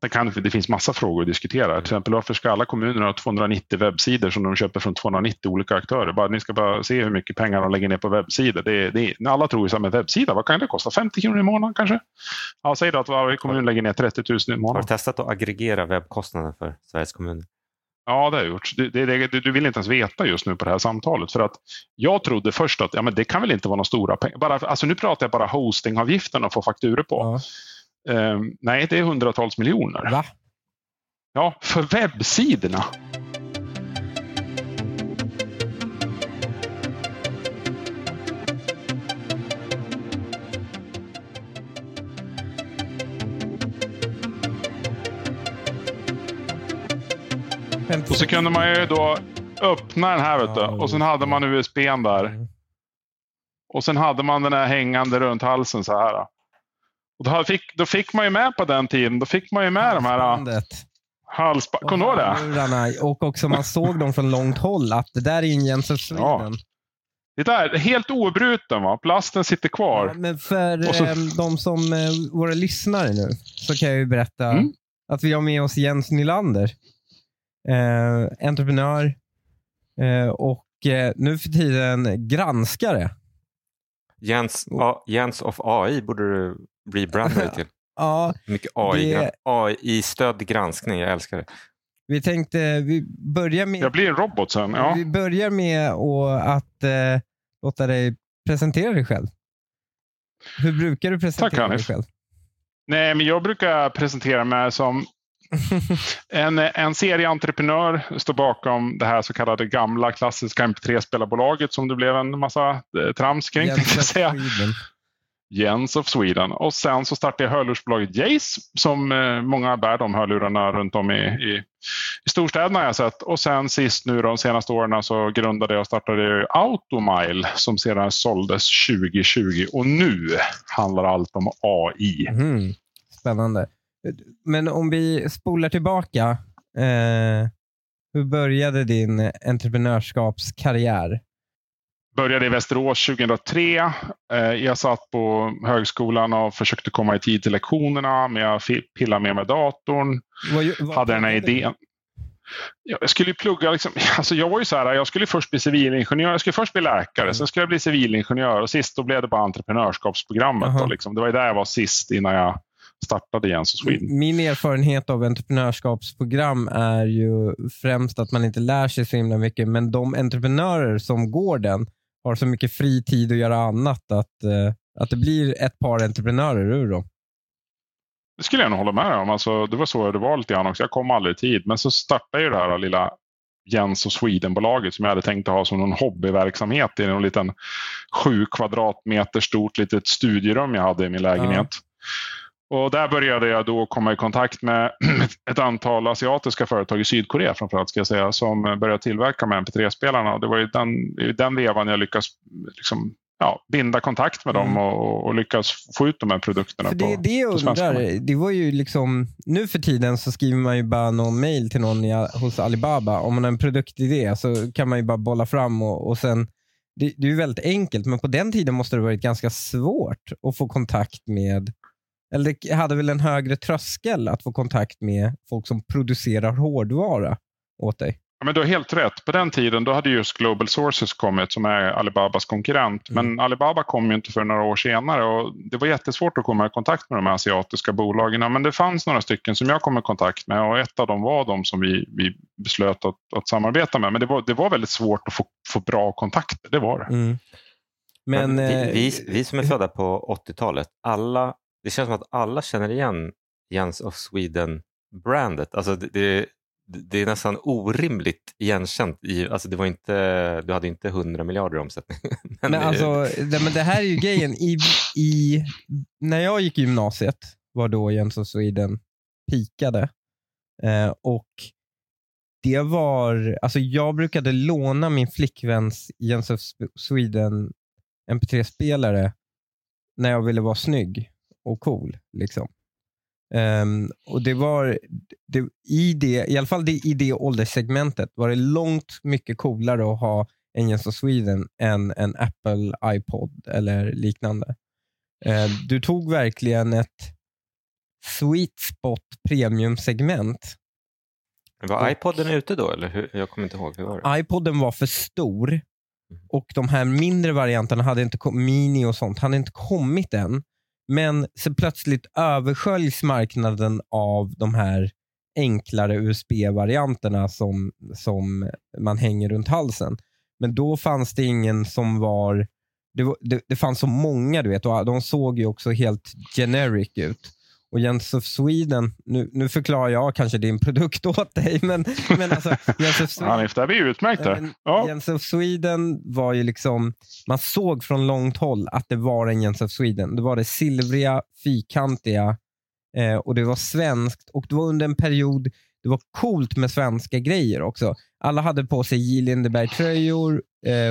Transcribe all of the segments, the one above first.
det, kan, det finns massa frågor att diskutera. Till exempel varför ska alla kommuner ha 290 webbsidor som de köper från 290 olika aktörer? Bara, ni ska bara se hur mycket pengar de lägger ner på webbsidor. Det, det, alla tror ju en webbsida, vad kan det kosta? 50 kronor i månaden kanske? Ja, säg då att varje kommun lägger ner 30 000 i månaden. Har du testat att aggregera webbkostnaden för Sveriges kommuner? Ja, det har jag gjort. Det, det, du vill inte ens veta just nu på det här samtalet. För att jag trodde först att ja, men det kan väl inte vara några stora pengar. Bara, alltså nu pratar jag bara hostingavgiften att få fakturer på. Ja. Um, nej, det är hundratals miljoner. Va? Ja, för webbsidorna. Och så kunde man ju då öppna den här vet du. och sen hade man USBn där. Mm. Och sen hade man den här hängande runt halsen så här. Och då fick, då fick man ju med på den tiden, då fick man ju med de här halsband. Kommer du ihåg det? Och också man såg dem från långt håll, att det där är en Jens of Sweden. Ja. Det där, helt obruten va? Plasten sitter kvar. Ja, men för så... eh, de som eh, våra lyssnare nu, så kan jag ju berätta mm. att vi har med oss Jens Nylander. Eh, entreprenör eh, och eh, nu för tiden granskare. Jens, A, Jens of AI borde du rebranda dig till. ja, Mycket AI, det... AI-stödd granskning, jag älskar det. Vi tänkte, vi börjar med... Jag blir en robot sen. Ja. Vi börjar med att eh, låta dig presentera dig själv. Hur brukar du presentera Tack, dig själv? Nej, men jag brukar presentera mig som en, en serieentreprenör står bakom det här så kallade gamla klassiska MP3-spelarbolaget som det blev en massa eh, trams kring. Jens of Sweden. Och sen så startade jag hörlursbolaget Jace som eh, många bär de hörlurarna runt om i, i, i storstäderna jag sett. Och sen sist nu de senaste åren så grundade jag och startade Automile som sedan såldes 2020 och nu handlar allt om AI. Mm. Spännande. Men om vi spolar tillbaka. Eh, hur började din entreprenörskapskarriär? Började i Västerås 2003. Eh, jag satt på högskolan och försökte komma i tid till lektionerna, men jag pillade med mig datorn. Vad, vad hade den här idén. Jag skulle plugga, liksom, alltså jag var ju så här, jag skulle först bli civilingenjör, jag skulle först bli läkare, mm. sen skulle jag bli civilingenjör och sist då blev det bara entreprenörskapsprogrammet. Då, liksom. Det var ju där jag var sist innan jag startade Jens och Sweden. Min erfarenhet av entreprenörskapsprogram är ju främst att man inte lär sig så himla mycket, men de entreprenörer som går den har så mycket fri tid att göra annat att, uh, att det blir ett par entreprenörer ur dem. Det skulle jag nog hålla med om. Alltså, det var så det var lite grann också. Jag kom aldrig i tid, men så startade ju det här lilla Jens och Sweden-bolaget som jag hade tänkt att ha som någon hobbyverksamhet i en liten sju kvadratmeter stort litet studierum jag hade i min lägenhet. Ja. Och där började jag då komma i kontakt med ett antal asiatiska företag i Sydkorea framförallt ska jag säga, som började tillverka med MP3-spelarna. Det var i den, i den vevan jag lyckades liksom, ja, binda kontakt med dem mm. och, och, lyckas få ut de här produkterna. För det, på, det jag undrar, det var ju liksom, nu för tiden så skriver man ju bara någon mail till någon i, hos Alibaba. Om man har en produktidé så kan man ju bara bolla fram och, och sen det, det är väldigt enkelt, men på den tiden måste det varit ganska svårt att få kontakt med eller hade väl en högre tröskel att få kontakt med folk som producerar hårdvara åt dig? Ja, men du har helt rätt. På den tiden då hade just Global Sources kommit som är Alibabas konkurrent. Mm. Men Alibaba kom ju inte för några år senare och det var jättesvårt att komma i kontakt med de asiatiska bolagen. Men det fanns några stycken som jag kom i kontakt med och ett av dem var de som vi, vi beslöt att, att samarbeta med. Men det var, det var väldigt svårt att få, få bra kontakter, det var det. Mm. Men, Men vi, vi, eh, vi, som är födda på 80-talet, alla det känns som att alla känner igen Jens of Sweden-brandet. Alltså det, det, det, är nästan orimligt igenkänt. I, alltså det var inte, du hade inte 100 miljarder i omsättning. men, men, alltså, det, men det här är ju grejen. I, i, när jag gick i gymnasiet var då Jens of Sweden pikade. Eh, och det var, alltså jag brukade låna min flickväns Jens of Sweden MP3-spelare när jag ville vara snygg och cool. Liksom. Um, och det var, det, i, det, I alla fall det, i det ålderssegmentet var det långt mycket coolare att ha en Jens of Sweden än en Apple iPod eller liknande. Uh, du tog verkligen ett sweet spot premiumsegment. Var iPoden ute då? Eller hur? Jag kommer inte ihåg. Hur var det? iPoden var för stor och de här mindre varianterna, hade inte Mini och sånt, hade inte kommit än. Men så plötsligt översköljs marknaden av de här enklare USB-varianterna som, som man hänger runt halsen. Men då fanns det ingen som var... Det, var, det, det fanns så många, du vet, och de såg ju också helt generic ut. Och Jens of Sweden, nu, nu förklarar jag kanske din produkt åt dig, men, men alltså, Jens of Sweden, Hanif, det här blir utmärkt. Här. Ja. Jens of Sweden var ju liksom, man såg från långt håll att det var en Jens of Sweden. Det var det silvriga, fyrkantiga eh, och det var svenskt och det var under en period det var coolt med svenska grejer också. Alla hade på sig J. Lindeberg-tröjor, eh,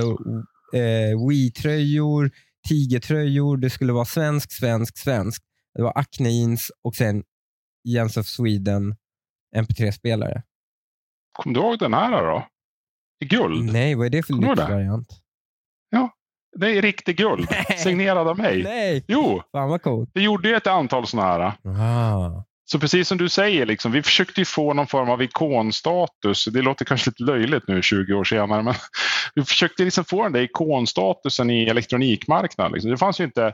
eh, Wii-tröjor, Tiger-tröjor. Det skulle vara svensk, svensk, svensk. Det var Acne Jeans och sen Jens of Sweden MP3-spelare. Kommer du ihåg den här då? I guld. Nej, vad är det för det? lyxvariant? Det är riktig guld. Signerad av mig. Nej, Jo, fan vad coolt. vi gjorde ju ett antal sådana här. Ah. Så precis som du säger, liksom, vi försökte få någon form av ikonstatus. Det låter kanske lite löjligt nu 20 år senare, men vi försökte liksom få den där ikonstatusen i elektronikmarknaden. Liksom. Det fanns ju inte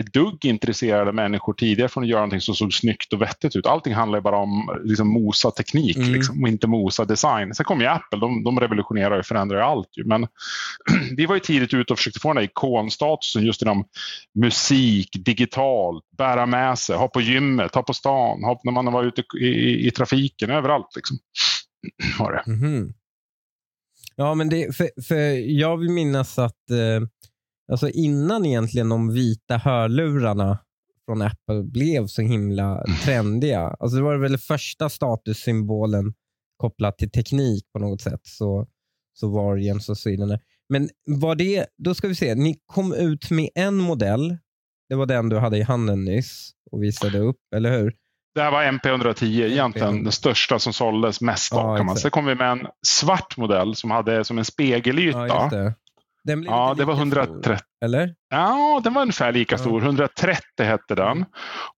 ett dugg intresserade människor tidigare från att göra någonting som såg snyggt och vettigt ut. Allting handlar ju bara om liksom, mosa teknik Mm. liksom, och inte mosa design. Sen kom ju Apple, de, de revolutionerar och förändrar allt. Ju. Men vi var ju tidigt ute och försökte få den där ikonstatusen just inom musik, digitalt, bära med sig, ha på gymmet, ha på stan, ha när man var ute i, i, i trafiken, överallt. Liksom. Var det. Mhm. Ja, men det, för, för jag vill minnas att eh, alltså innan egentligen de vita hörlurarna från Apple blev så himla trendiga. Alltså det var väl första statussymbolen kopplat till teknik på något sätt. Så, så var Jens och Sweden. Men var det, då ska vi se, ni kom ut med en modell. Det var den du hade i handen nyss och visade upp, eller hur? Det här var MP110, egentligen den största som såldes mest av. Ja, kan man. Sen kom vi med en svart modell som hade som en spegelyta. Ja, det. Den Ja, det var lika 130. Stor, eller? Ja, den var ungefär lika Ja. stor. 130 hette den.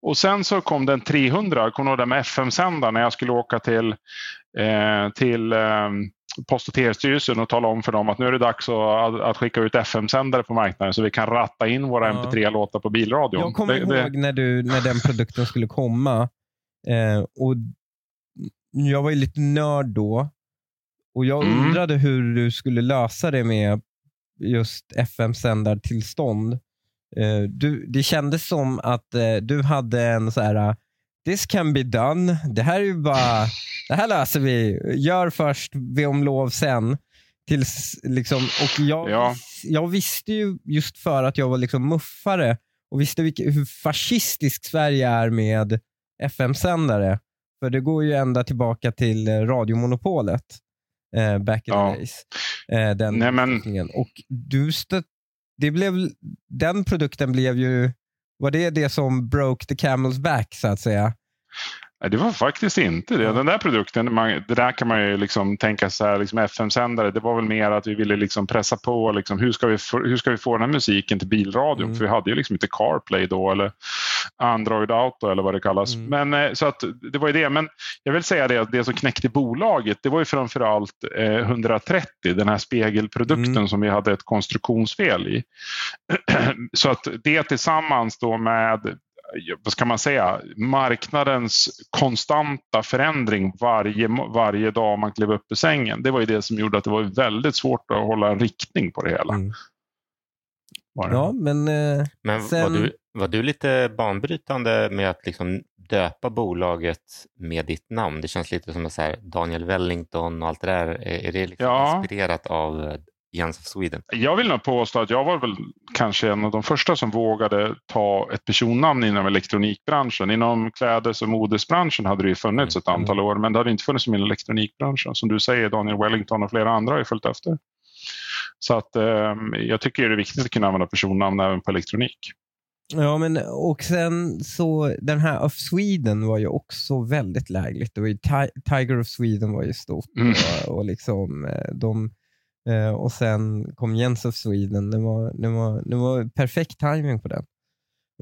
Och sen så kom den 300, kom nog den med FM-sändaren när jag skulle åka till, eh, till eh, Post och telestyrelsen och tala om för dem att nu är det dags att, att skicka ut FM-sändare på marknaden så vi kan ratta in våra Ja. MP3-låtar på bilradion. Jag kommer Det- ihåg det- När, du, när den produkten skulle komma. Eh, och Jag var ju lite nörd då. Och Jag Mm. undrade hur du skulle lösa det med just FM-sändartillstånd. Eh, du, det kändes som att eh, du hade en så här, uh, this can be done. Det här är ju bara, det här löser vi. Gör först, be om lov sen. Tills, liksom, och jag, Ja. jag visste ju just för att jag var liksom muffare och visste vilka, hur fascistisk Sverige är med FM-sändare. För det går ju ända tillbaka till eh, radiomonopolet eh, back in Ja. the days. Eh, den Nej, men-. Och du stött, det blev, den produkten blev ju, var det det som broke the camel's back så att säga? Nej, det var faktiskt inte det. Den där produkten, man, det där kan man ju liksom tänka så här, liksom FM-sändare, det var väl mer att vi ville liksom pressa på, liksom, hur, ska vi få, hur ska vi få den här musiken till bilradion? Mm. För vi hade ju liksom inte CarPlay då eller Android Auto eller vad det kallas. Mm. Men, eh, så att, det var ju det. Men jag vill säga det att det som knäckte bolaget, det var ju framförallt eh, 130, den här spegelprodukten Mm. som vi hade ett konstruktionsfel i. så att det tillsammans då med vad ska man säga, marknadens konstanta förändring varje, varje dag man klev upp ur sängen. Det var ju det som gjorde att det var väldigt svårt att hålla en riktning på det hela. Mm. Var det. Ja, men eh, Men Sen- var, du, var du lite banbrytande med att liksom döpa bolaget med ditt namn? Det känns lite som att så här, Daniel Wellington och allt det där. Är, är det liksom Ja. inspirerat av Jens of Sweden? Jag vill nog påstå att jag var väl kanske en av de första som vågade ta ett personnamn inom elektronikbranschen. Inom klädes och modesbranschen hade det ju funnits ett antal år men det hade inte funnits inom elektronikbranschen. Som du säger, Daniel Wellington och flera andra har ju följt efter. Så att eh, jag tycker det är viktigt att kunna använda personnamn även på elektronik. Ja, men och sen så den här of Sweden var ju också väldigt lägligt. Det var ju Ti- Tiger of Sweden var ju stort Mm. och, och liksom eh, de eh, och sen kom Jens of Sweden. Det var, det var, det var perfekt timing på den.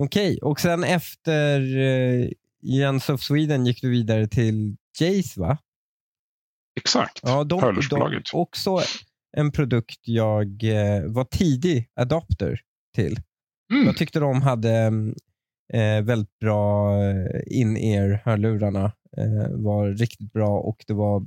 Okej, och sen efter eh, Jens of Sweden gick du vidare till Jace va? Exakt, ja, de. De, också en produkt jag eh, var tidig adopter till. Mm. Jag tyckte de hade eh, väldigt bra eh, in-ear-hörlurarna. Eh, var riktigt bra och det var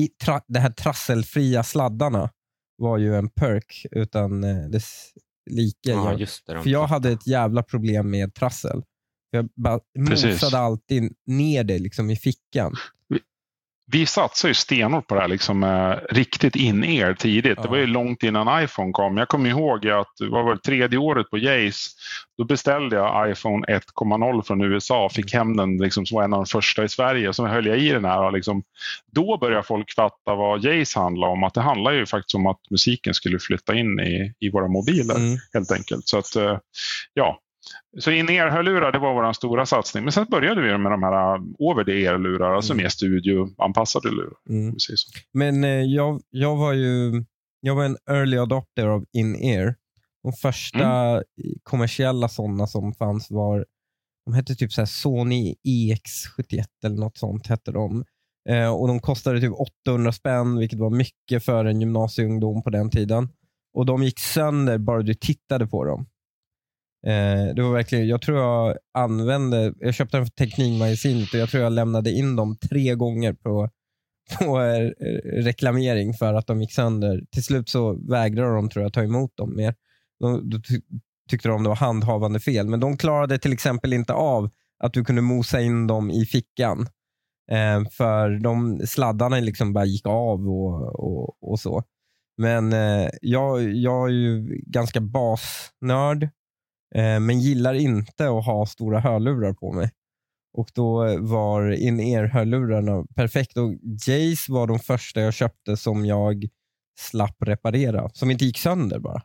i, tra, det här trasselfria sladdarna var ju en perk utan eh, dess like. Ja, jag, just det, de för jag hade ett jävla problem med trassel. Jag bara Precis. mosade alltid ner det liksom i fickan. Vi satsade ju stenhårt på det här liksom, eh, riktigt in-ear tidigt. Ja. Det var ju långt innan iPhone kom. Jag kommer ihåg att det var väl tredje året på Jace. Då beställde jag iPhone 1.0 från USA och fick hem den liksom, som var en av de första i Sverige. Så höll jag i den här. Och liksom, då började folk fatta vad Jace handlar om. Att det handlar ju faktiskt om att musiken skulle flytta in i, i våra mobiler Mm. helt enkelt. Så att, eh, ja. Så in-ear-hörlurar det var vår stora satsning. Men sen började vi med de här eh, over-the-ear-lurar, alltså Mm. mer studioanpassade lurar. Mm. Men eh, jag, jag var ju jag var en early adopter av in-ear. De första kommersiella sådana som fanns var de hette typ så här Sony EX71 eller något sånt hette de. Eh, och De kostade typ 800 spänn, vilket var mycket för en gymnasieungdom på den tiden. Och De gick sönder bara du tittade på dem. Eh, det var verkligen, jag tror jag använde, jag köpte den för Teknikmagasinet och jag tror jag lämnade in dem tre gånger på, på eh, reklamering för att de gick sönder. Till slut så vägrade de tror jag ta emot dem mer. De, då ty, tyckte de det var handhavande fel, men de klarade till exempel inte av att du kunde mosa in dem i fickan. Eh, för de sladdarna liksom bara gick av och, och, och så. Men eh, jag, jag är ju ganska basnörd, men gillar inte att ha stora hörlurar på mig. Och Då var in-ear-hörlurarna perfekt. Och Jace var de första jag köpte som jag slapp reparera. Som inte gick sönder bara.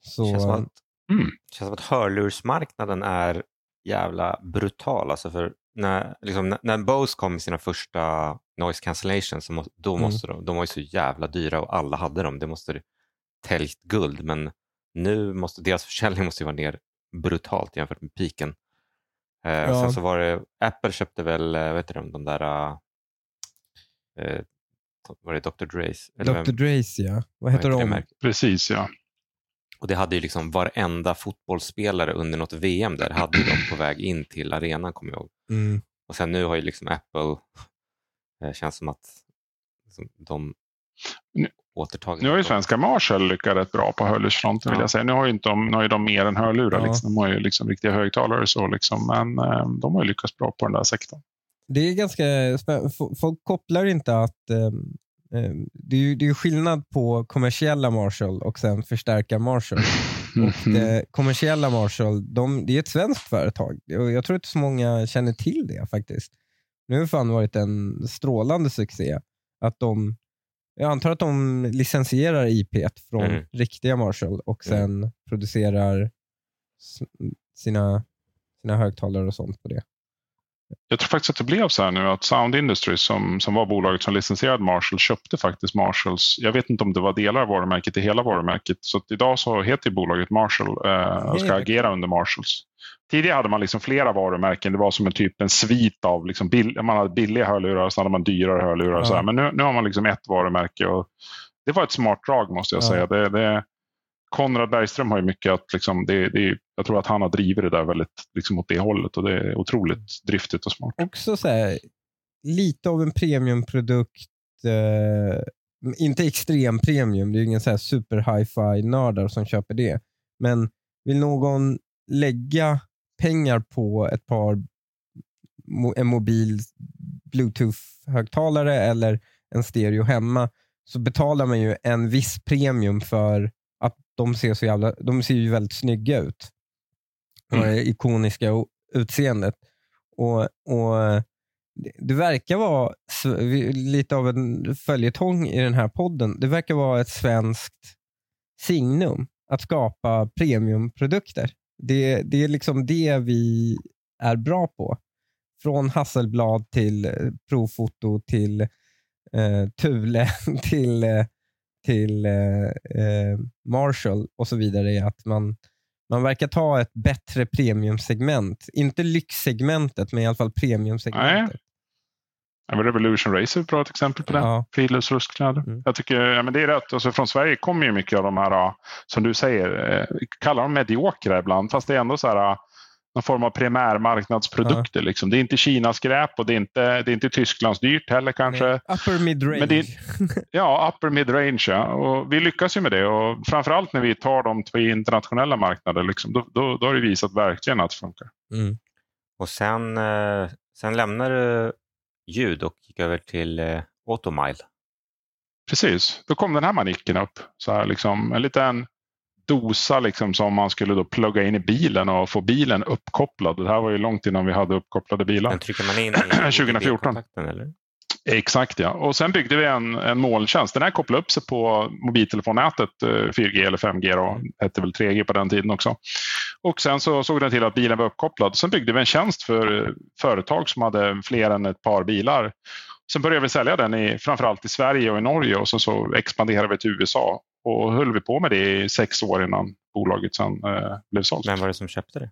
Så, Känns som att, Mm. känns som att hörlursmarknaden är jävla brutal. Alltså för när, liksom, när- Bose kom med sina första noise cancellation, så må, då Mm. måste de, de var ju så jävla dyra och alla hade dem. Det måste täljt guld, men nu måste deras försäljning måste ju vara ner brutalt jämfört med piken. Eh, Ja. Sen så var det, Apple köpte väl, eh, vad heter de, de där, eh, var det Dr. Dre's? Eller Dr. Dre's ja. Vad vad heter det de? Precis, ja. Och det hade ju liksom varenda fotbollsspelare under något VM där hade de på väg in till arenan kommer jag ihåg. Mm. Och sen nu har ju liksom Apple, eh, känns som att liksom, de Nu- återtagit. Nu har ju svenska Marshall lyckats rätt bra på hörlursfronten vill Ja. jag säga. Nu har ju, inte de, nu har ju de mer än hörlurar. Ja. Liksom. De har ju liksom riktiga högtalare så liksom. Men eh, de har ju lyckats bra på den där sektorn. Det är ganska spä- f- Folk kopplar inte att ehm, det är ju det är skillnad på kommersiella Marshall och sen förstärka Marshall. Och Mhm. det kommersiella Marshall, de, det är ett svenskt företag. Och Jag tror inte så många känner till det faktiskt. Nu har det fan varit en strålande succé. Att de, jag antar att de licensierar IP från Mm. riktiga Marshall och sen producerar s- sina, sina högtalare och sånt på det. Jag tror faktiskt att det blev så här nu att Sound Industries som, som var bolaget som licensierade Marshall köpte faktiskt Marshalls. Jag vet inte om det var delar av varumärket i hela varumärket. Så idag så heter bolaget Marshall eh, och ska agera under Marshalls. Tidigare hade man liksom flera varumärken. Det var som en typ en svit av liksom bill- man hade billiga hörlurar och så hade man dyrare hörlurar. Och så Ja. här. Men nu, nu har man liksom ett varumärke. Och det var ett smart drag måste jag Ja. säga. Det, det, Konrad Bergström har ju mycket att liksom, det, det, jag tror att han har drivit det där väldigt liksom, åt det hållet och det är otroligt driftigt och smart. också så här, lite av en premiumprodukt. Eh, inte extrem premium, det är ju ingen så här super hi-fi nördar som köper det. Men vill någon lägga pengar på ett par en mobil bluetooth-högtalare eller en stereo hemma så betalar man ju en viss premium för att de ser så jävla, de ser ju väldigt snygga ut. Har det ikoniska utseendet. Och, och det, verkar vara lite av en följetong i den här podden. Det verkar vara ett svenskt signum att skapa premiumprodukter. Det, det är liksom det vi är bra på. Från Hasselblad till Profoto till eh, Thule till, eh, till eh, eh, Marshall och så vidare. är att man, Man verkar ta ett bättre premiumsegment. Inte lyxsegmentet, men i alla fall premiumsegmentet. Revolution Racer är ett bra exempel på det. Ja. Fridlös rustkläder. Mm. Jag tycker ja, men det är rätt. Alltså, från Sverige kommer ju mycket av de här, som du säger, eh, kallar dem mediokra ibland. Fast det är ändå så här någon form av primärmarknadsprodukter. Ja. Liksom. Det är inte Kinas skräp och det är inte, det är inte Tysklands dyrt heller kanske. Nej, upper mid-range. Ja, upper mid-range. Ja. Och vi lyckas ju med det och framförallt när vi tar dem till internationella marknader. Liksom, då, då, då har det visat verkligen att det funkar. Mm. Och sen, eh, sen lämnar du ljud och gick över till eh, Automile. Precis, då kom den här manicken upp. Så här, liksom, en liten dosa liksom som man skulle då plugga in i bilen och få bilen uppkopplad. Det här var ju långt innan vi hade uppkopplade bilar. Den trycker man in i 2014. Eller? Exakt ja. Och sen byggde vi en, en molntjänst. Den här kopplade upp sig på mobiltelefonnätet 4G eh, eller 5G då. hette väl 3G på den tiden också. Och sen så såg den till att bilen var uppkopplad. Sen byggde vi en tjänst för eh, företag som hade fler än ett par bilar. Sen började vi sälja den i, framförallt i Sverige och i Norge och sen så expanderade vi till USA och höll vi på med det i sex år innan bolaget sen eh, blev sålt. Vem var det som köpte det?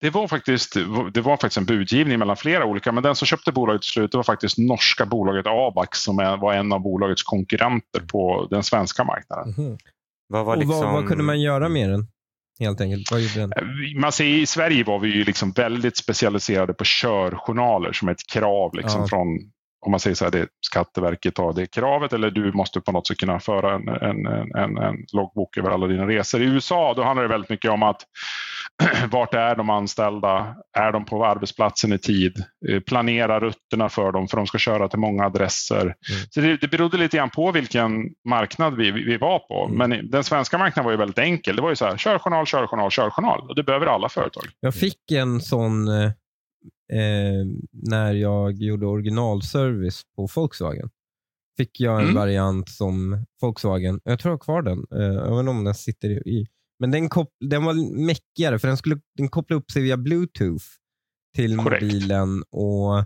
Det var, faktiskt, det var faktiskt en budgivning mellan flera olika, men den som köpte bolaget till slut var faktiskt norska bolaget Abax som var en av bolagets konkurrenter på den svenska marknaden. Mm. Vad, var liksom... vad, vad, kunde man göra med den? Helt enkelt. Vad gjorde den? Eh, man ser, I Sverige var vi ju liksom väldigt specialiserade på körjournaler som ett krav liksom ja. från om man säger så här, det Skatteverket har det kravet eller du måste på något sätt kunna föra en, en, en, en loggbok över alla dina resor. I USA då handlar det väldigt mycket om att vart är de anställda? Är de på arbetsplatsen i tid? Eh, planera rutterna för dem för de ska köra till många adresser. Mm. Så det, det berodde lite grann på vilken marknad vi, vi var på. Mm. Men den svenska marknaden var ju väldigt enkel. Det var ju så här, körjournal, körjournal, körjournal. Och det behöver alla företag. Jag fick en sån eh, när jag gjorde originalservice på Volkswagen. Fick jag en mm. variant som Volkswagen, jag tror jag har kvar den, eh, jag vet inte om den sitter i. Men den, den var mäckigare för den, skulle, den kopplade upp sig via bluetooth till Correct. mobilen. och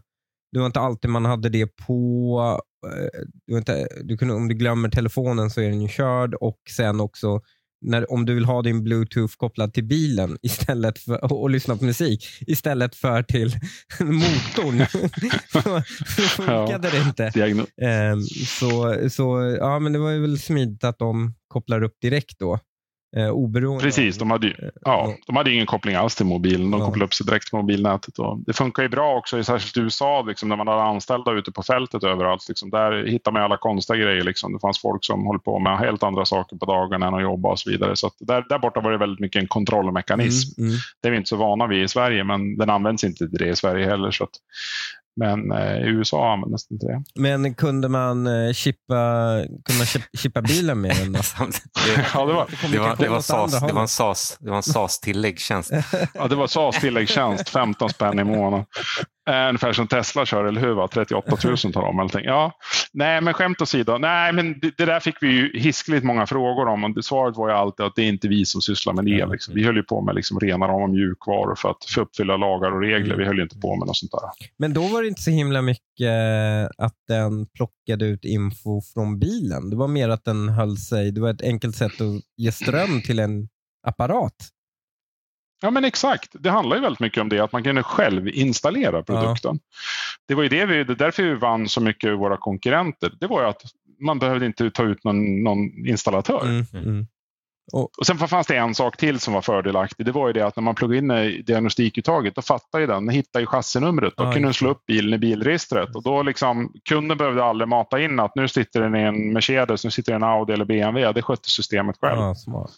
Det var inte alltid man hade det på. Eh, du inte, du kunde, om du glömmer telefonen så är den ju körd och sen också när, om du vill ha din bluetooth kopplad till bilen istället för, och, och lyssna på musik istället för till motorn. så, så funkade ja, det inte. Um, så, så ja, men det var ju väl smidigt att de kopplar upp direkt då. Eh, oberoende Precis, de hade, ju, eh, ja, de hade ingen koppling alls till mobilen. De ja. kopplade upp sig direkt till mobilnätet. Och det funkar ju bra också, särskilt i USA, liksom, när man har anställda ute på fältet överallt. Liksom, där hittar man alla konstiga grejer. Liksom. Det fanns folk som höll på med helt andra saker på dagarna än att jobba och så vidare. Så där, där borta var det väldigt mycket en kontrollmekanism. Mm, mm. Det är vi inte så vana vid i Sverige, men den används inte till det i Sverige heller. Så att, men eh, i USA användes det inte det. Men kunde man eh, chippa, kunde man chippa bilen med den? Då? ja, det var, det var, det var, SAS, det var en SAS, det var en SAS tilläggstjänst. ja, det var SAS tilläggstjänst, 15 spänn i månaden. Eh, ungefär som Tesla kör, eller hur? Va? 38 000 tar de allting. Ja, nej, men skämt åsido. Nej, men det, det, där fick vi ju hiskligt många frågor om. Och svaret var ju alltid att det är inte vi som sysslar med det. Liksom. Vi höll ju på med liksom rena rama mjukvaror för att för uppfylla lagar och regler. Vi höll ju inte på med något sånt där. Men då var det inte så himla mycket att den plockade ut info från bilen. Det var mer att den höll sig. Det var ett enkelt sätt att ge ström till en apparat. Ja men exakt, det handlar ju väldigt mycket om det, att man kunde själv installera produkten. Ja. Det var ju det vi, det därför vi vann så mycket våra konkurrenter. Det var ju att man behövde inte ta ut någon, någon installatör. Mm, mm. Och, och Sen fanns det en sak till som var fördelaktig. Det var ju det att när man pluggade in diagnostikuttaget, då fattade ju den, den hittade ju chassinumret. Då ja, kunde den slå upp bilen i bilregistret. Och då liksom, kunden behövde aldrig mata in att nu sitter den i en Mercedes, nu sitter den i en Audi eller BMW. Det skötte systemet själv. Smart.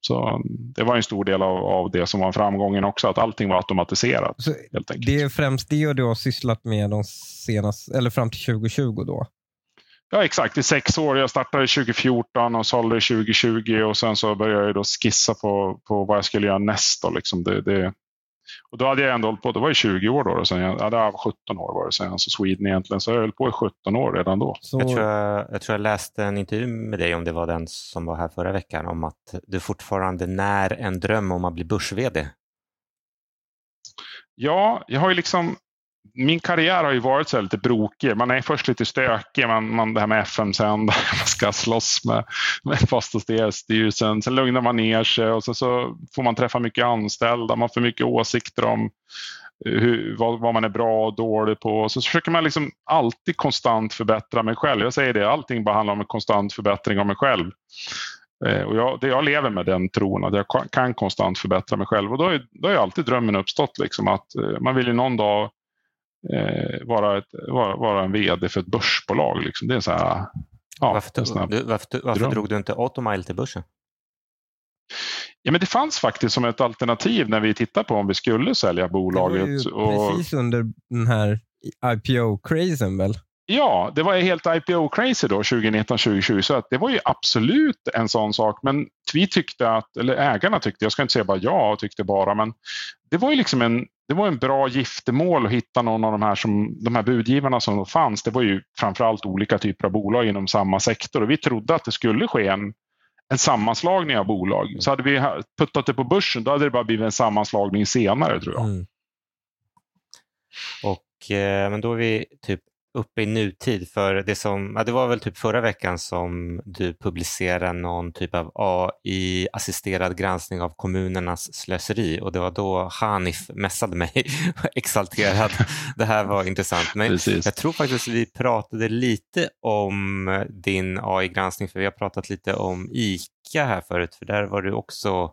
Så det var en stor del av, av det som var framgången också, att allting var automatiserat. Så. Det är främst det du har sysslat med de senaste, eller fram till 2020 då? Ja exakt, i sex år. Jag startade 2014 och sålde 2020 och sen så började jag då skissa på, på vad jag skulle göra nästa. Liksom det, det, och då hade jag ändå hållit på, det var ju 20 år då, och sen jag, ja, det var 17 år var det sen, alltså Sweden egentligen, så jag höll på i 17 år redan då. Så... Jag, tror jag, jag, tror jag läste en intervju med dig, om det var den som var här förra veckan, om att du fortfarande när en dröm om att bli börs-VD. Ja, jag har ju liksom min karriär har ju varit så lite brokig. Man är först lite stökig, man, man, det här med FM-sändare, man ska slåss med, med fast styrelsen. Sen lugnar man ner sig och så, så får man träffa mycket anställda, man får mycket åsikter om eh, hur, vad, vad, man är bra och dålig på. Så försöker man liksom alltid konstant förbättra mig själv. Jag säger det, allting bara handlar om en konstant förbättring av mig själv. Eh, och jag, det, jag lever med den tron att jag kan konstant förbättra mig själv. Och då, har ju alltid drömmen uppstått liksom att eh, man vill ju någon dag vara, ett, vara, vara, en VD för ett börsbolag. Liksom. Det är så här, ja, varför, tog, du, varför, varför drog du inte Automile till börsen? Ja, men det fanns faktiskt som ett alternativ när vi tittade på om vi skulle sälja bolaget. Det var ju och... precis under den här IPO-crazen väl? Ja, det var helt IPO-crazy då 2019-2020 så att det var ju absolut en sån sak. Men vi tyckte att, eller ägarna tyckte, jag ska inte säga bara jag, tyckte bara, men det var ju liksom en, det var en bra giftermål att hitta någon av de här, som, de här budgivarna som fanns. Det var ju framförallt olika typer av bolag inom samma sektor och vi trodde att det skulle ske en, en sammanslagning av bolag. Så hade vi puttat det på börsen då hade det bara blivit en sammanslagning senare tror jag. Mm. Och eh, men då är vi typ uppe i nutid för det som, ja, det var väl typ förra veckan som du publicerade någon typ av AI-assisterad granskning av kommunernas slöseri och det var då Hanif mässade mig exalterad. det här var intressant. Men Precis. jag tror faktiskt vi pratade lite om din AI-granskning för vi har pratat lite om ICA här förut för där var du också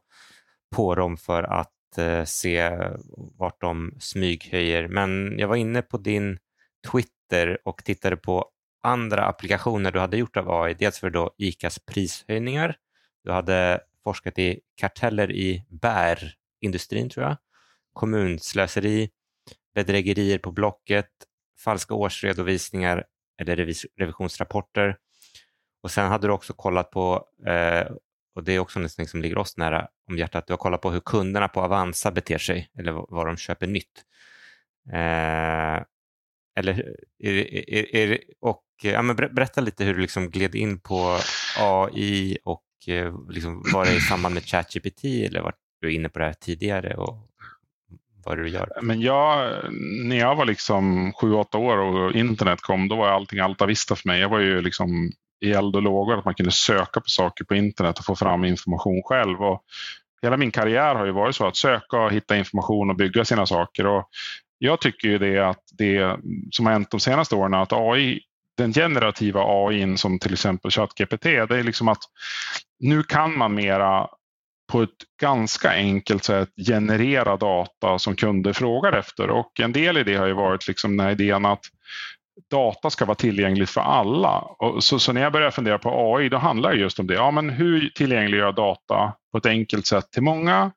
på dem för att eh, se vart de smyghöjer. Men jag var inne på din Twitter och tittade på andra applikationer du hade gjort av AI. Dels för då ICAs prishöjningar. Du hade forskat i karteller i bärindustrin tror jag. Kommunslöseri, bedrägerier på Blocket, falska årsredovisningar eller revis revisionsrapporter. Och sen hade du också kollat på, eh, och det är också något som ligger oss nära om hjärtat, du har kollat på hur kunderna på Avanza beter sig eller vad de köper nytt. Eh, eller, eh, är, är, är, och, eh, ja, men berätta lite hur du liksom gled in på AI och eh, liksom, var det i samband med ChatGPT eller var du inne på det här tidigare? Och vad du gör? Men jag, när jag var liksom sju, åtta år och internet kom, då var allting Altavista för mig. Jag var ju liksom i eld och lågor, att man kunde söka på saker på internet och få fram information själv. Och hela min karriär har ju varit så att söka, och hitta information och bygga sina saker. Och jag tycker ju det att det som har hänt de senaste åren att AI, den generativa AI som till exempel ChatGPT, det är liksom att nu kan man mera på ett ganska enkelt sätt generera data som kunder frågar efter och en del i det har ju varit liksom den här idén att data ska vara tillgängligt för alla. Så, så, när jag började fundera på AI, då handlar det just om det. Ja, men hur tillgängliggör data på ett enkelt sätt till många?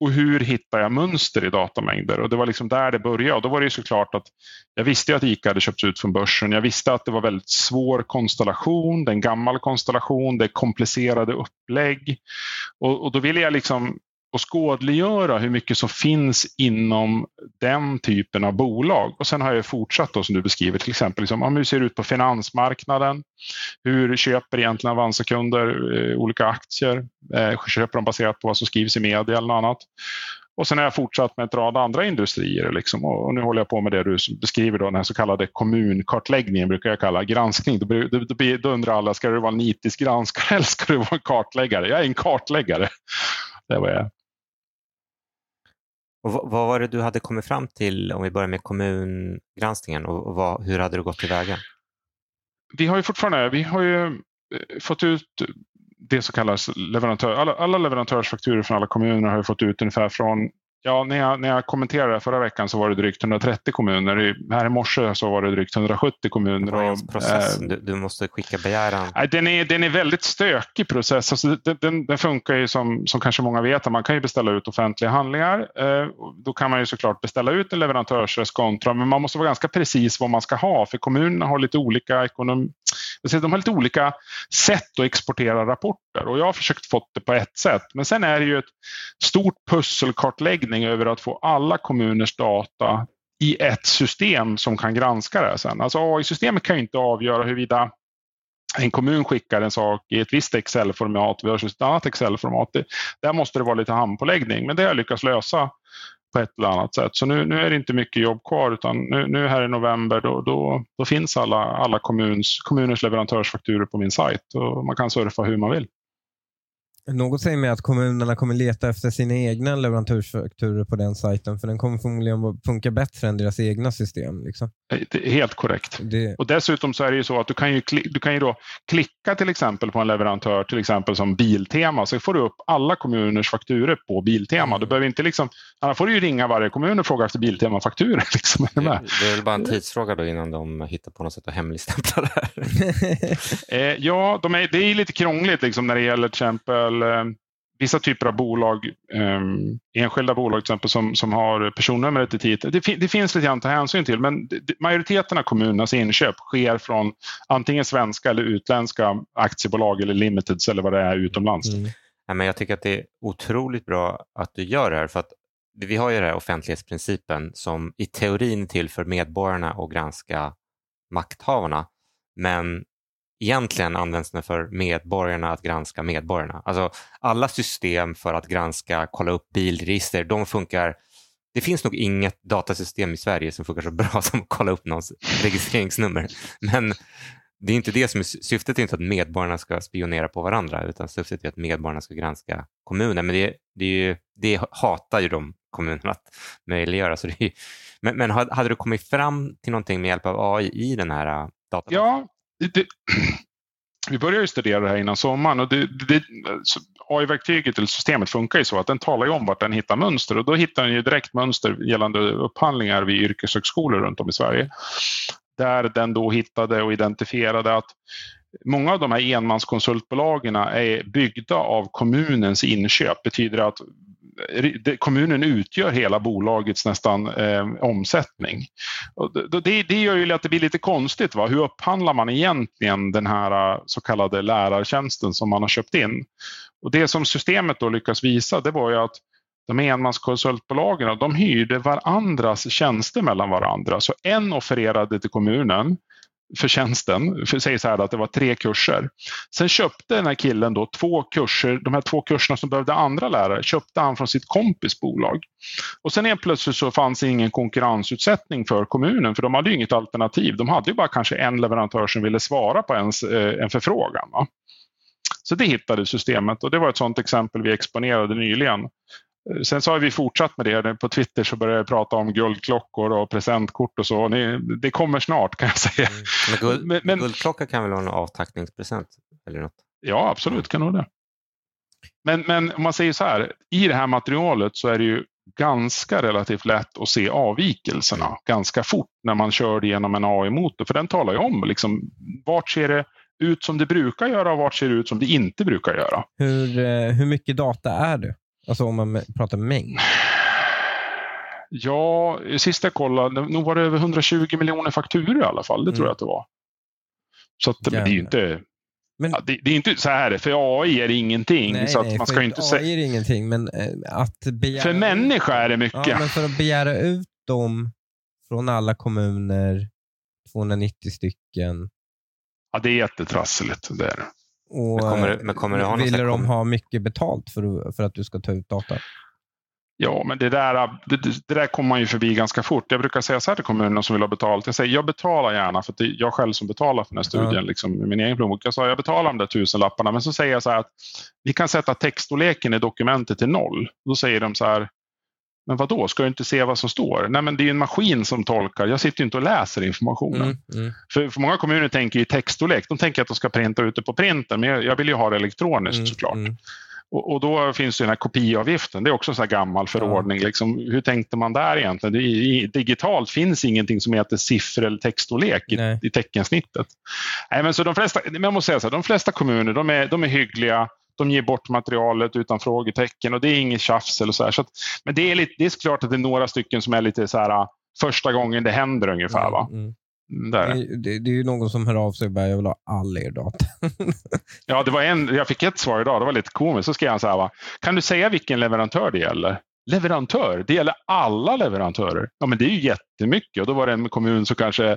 Och hur hittar jag mönster i datamängder? Och det var liksom där det började. Och då var det såklart att jag visste att ICA hade köpts ut från börsen. Jag visste att det var väldigt svår konstellation, det är en gammal konstellation, det är komplicerade upplägg. Och, och då ville jag liksom och skådliggöra hur mycket som finns inom den typen av bolag. Och sen har jag fortsatt då, som du beskriver, till exempel liksom, hur ser det ut på finansmarknaden? Hur köper egentligen Avanza-kunder eh, olika aktier? Eh, köper de baserat på vad som skrivs i media eller något annat? Och sen har jag fortsatt med ett rad andra industrier. Liksom. Och nu håller jag på med det du beskriver, då, den här så kallade kommunkartläggningen, brukar jag kalla granskning. Då, då, då, då undrar alla, ska du vara en nitisk granskare eller ska du vara en kartläggare? Jag är en kartläggare. Det var jag. Och vad var det du hade kommit fram till om vi börjar med kommungranskningen och vad, hur hade du gått tillväga? Vi har ju fortfarande vi har ju eh, fått ut det som kallas leverantör, alla, alla leverantörsfakturer från alla kommuner har ju fått ut ungefär från Ja, när jag, när jag kommenterade förra veckan så var det drygt 130 kommuner. Här i morse så var det drygt 170 kommuner. Är process? Du, du, måste skicka begäran? Nej, den, är, den är väldigt stökig process. Alltså, den, den, den, funkar ju som, som kanske många vet, man kan ju beställa ut offentliga handlingar. Eh, då kan man ju såklart beställa ut en leverantörsreskontra, men man måste vara ganska precis vad man ska ha, för kommunerna har lite olika ekonomi, de har lite olika sätt att exportera rapporter och jag har försökt få det på ett sätt. Men sen är det ju ett stort pusselkartläggning över att få alla kommuners data i ett system som kan granska det sen. Alltså AI-systemet kan ju inte avgöra huruvida en kommun skickar en sak i ett visst Excel-format versus ett annat Excel-format. Där måste det vara lite handpåläggning, men det har jag lyckats lösa på ett eller annat sätt. Så nu, nu är det inte mycket jobb kvar utan nu, nu här i november då, då, då finns alla, alla kommuns, kommuners leverantörsfakturer på min sajt och man kan surfa hur man vill. Något säger mig att kommunerna kommer leta efter sina egna leverantörsfakturor på den sajten, för den kommer förmodligen funka bättre än deras egna system. Liksom. Det är helt korrekt. Det... Och Dessutom så är det ju så att du kan ju, du kan ju då klicka till exempel på en leverantör, till exempel som Biltema, så får du upp alla kommuners fakturer på Biltema. Mm. Du behöver inte liksom, annars får du ju ringa varje kommun och fråga efter Biltema-fakturor. Liksom. Det, det är väl bara en tidsfråga då innan de hittar på något sätt att hemligstämpla det här? eh, ja, de är, det är lite krångligt liksom, när det gäller till exempel Eh, vissa typer av bolag, eh, enskilda bolag till exempel som, som har personnumret i titeln. Det, det, finns lite grann att ta hänsyn till men majoriteten av kommunernas inköp sker från antingen svenska eller utländska aktiebolag eller limiteds eller vad det är utomlands. Mm. Ja, men jag tycker att det är otroligt bra att du gör det här för att vi har ju den här offentlighetsprincipen som i teorin är till för medborgarna och granska makthavarna. Men egentligen används den för medborgarna att granska medborgarna. Alltså alla system för att granska, kolla upp bilregister, de funkar det finns nog inget datasystem i Sverige som funkar så bra som att kolla upp någons registreringsnummer. Men det är inte det som är syftet är inte att medborgarna ska spionera på varandra utan syftet är att medborgarna ska granska kommunen. Men det, det, det hatar ju de kommunerna att möjliggöra. Så det är, men, men hade du kommit fram till någonting med hjälp av AI i den här äh, datan? Ja, det, vi började ju studera det här innan sommaren och det, det, AI-verktyget eller systemet funkar ju så att den talar ju om vart den hittar mönster och då hittar den ju direkt mönster gällande upphandlingar vid yrkeshögskolor runt om i Sverige. Där den då hittade och identifierade att många av de här enmanskonsultbolagen är byggda av kommunens inköp. Det betyder att kommunen utgör hela bolagets nästan eh, omsättning. Och det, det gör ju att det blir lite konstigt. Va? Hur upphandlar man egentligen den här eh, så kallade lärartjänsten som man har köpt in? Och Det som systemet då lyckas visa det var ju att de enmanskonsultbolagen de hyrde varandras tjänster mellan varandra. Så en offererade till kommunen förtjänsten, för säger så här att det var tre kurser. Sen köpte den här killen då två kurser, de här två kurserna som behövde andra lärare, köpte han från sitt kompis bolag. Och sen helt plötsligt så fanns det ingen konkurrensutsättning för kommunen, för de hade ju inget alternativ. De hade ju bara kanske en leverantör som ville svara på ens, eh, en förfrågan. Va? Så det hittade systemet och det var ett sådant exempel vi exponerade nyligen. Sen så har vi fortsatt med det. På Twitter så börjar jag prata om guldklockor och presentkort och så. Det kommer snart kan jag säga. Mm. Men, guld, men, men, guldklocka kan väl vara en avtackningspresent? Eller något? Ja, absolut kan nog det. Men, men om man säger så här, i det här materialet så är det ju ganska relativt lätt att se avvikelserna ganska fort när man kör genom en AI-motor. För den talar ju om liksom, vart ser det ut som det brukar göra och vart ser det ut som det inte brukar göra. Hur, eh, hur mycket data är det? Alltså om man pratar mängd? Ja, sist jag kollade, nog var det över 120 miljoner fakturer i alla fall. Det mm. tror jag att det var. Så att, men det är ju inte... Men, ja, det, det, är inte så här, för AI är ingenting. Nej, så att nej, man ska inte AI är ingenting, men eh, att begära... För människa är det mycket. Ja, men för att begära ut dem från alla kommuner, 290 stycken. Ja, det är jättetrassligt. Det är och men kommer, men kommer ha ville de ha mycket betalt för, för att du ska ta ut data? Ja, men det där, det, det, där kommer man ju förbi ganska fort. Jag brukar säga så här till kommunerna som vill ha betalt. Jag säger jag betalar gärna för det är jag själv som betalar för den här studien, ja. liksom, min egen plånbok. Jag sa jag betalar de där tusenlapparna, men så säger jag så här att vi kan sätta textstorleken i dokumentet till noll. Då säger de så här, men vad då? ska du inte se vad som står? Nej, men det är en maskin som tolkar. Jag sitter inte och läser informationen. Mm, mm. För, för många kommuner tänker ju textstorlek. De tänker att de ska printa ut det på printen, men jag, jag vill ju ha det elektroniskt mm, såklart. Mm. Och, och, då finns det den här kopiavgiften. Det är också en sån gammal förordning. Ja. Liksom, hur tänkte man där egentligen? Det, i, digitalt finns ingenting som heter siffror eller textstorlek i, i teckensnittet. Nej, men så de, flesta, jag måste säga så här, de flesta kommuner de är, de är hyggliga de ger bort materialet utan frågetecken och det är inget tjafs. Eller så, här. så att, men det är, lite, det är klart att det är några stycken som är lite så här första gången det händer ungefär. Va? Mm. mm. Där. Det, det, det, är ju någon som hör av sig och bara, jag vill ha all er data. ja, det var en, jag fick ett svar idag, det var lite komiskt. Så skrev han så här, va? kan du säga vilken leverantör det gäller? Leverantör. Det gäller alla leverantörer. Ja, men det är ju jättemycket. Och då var det en kommun som kanske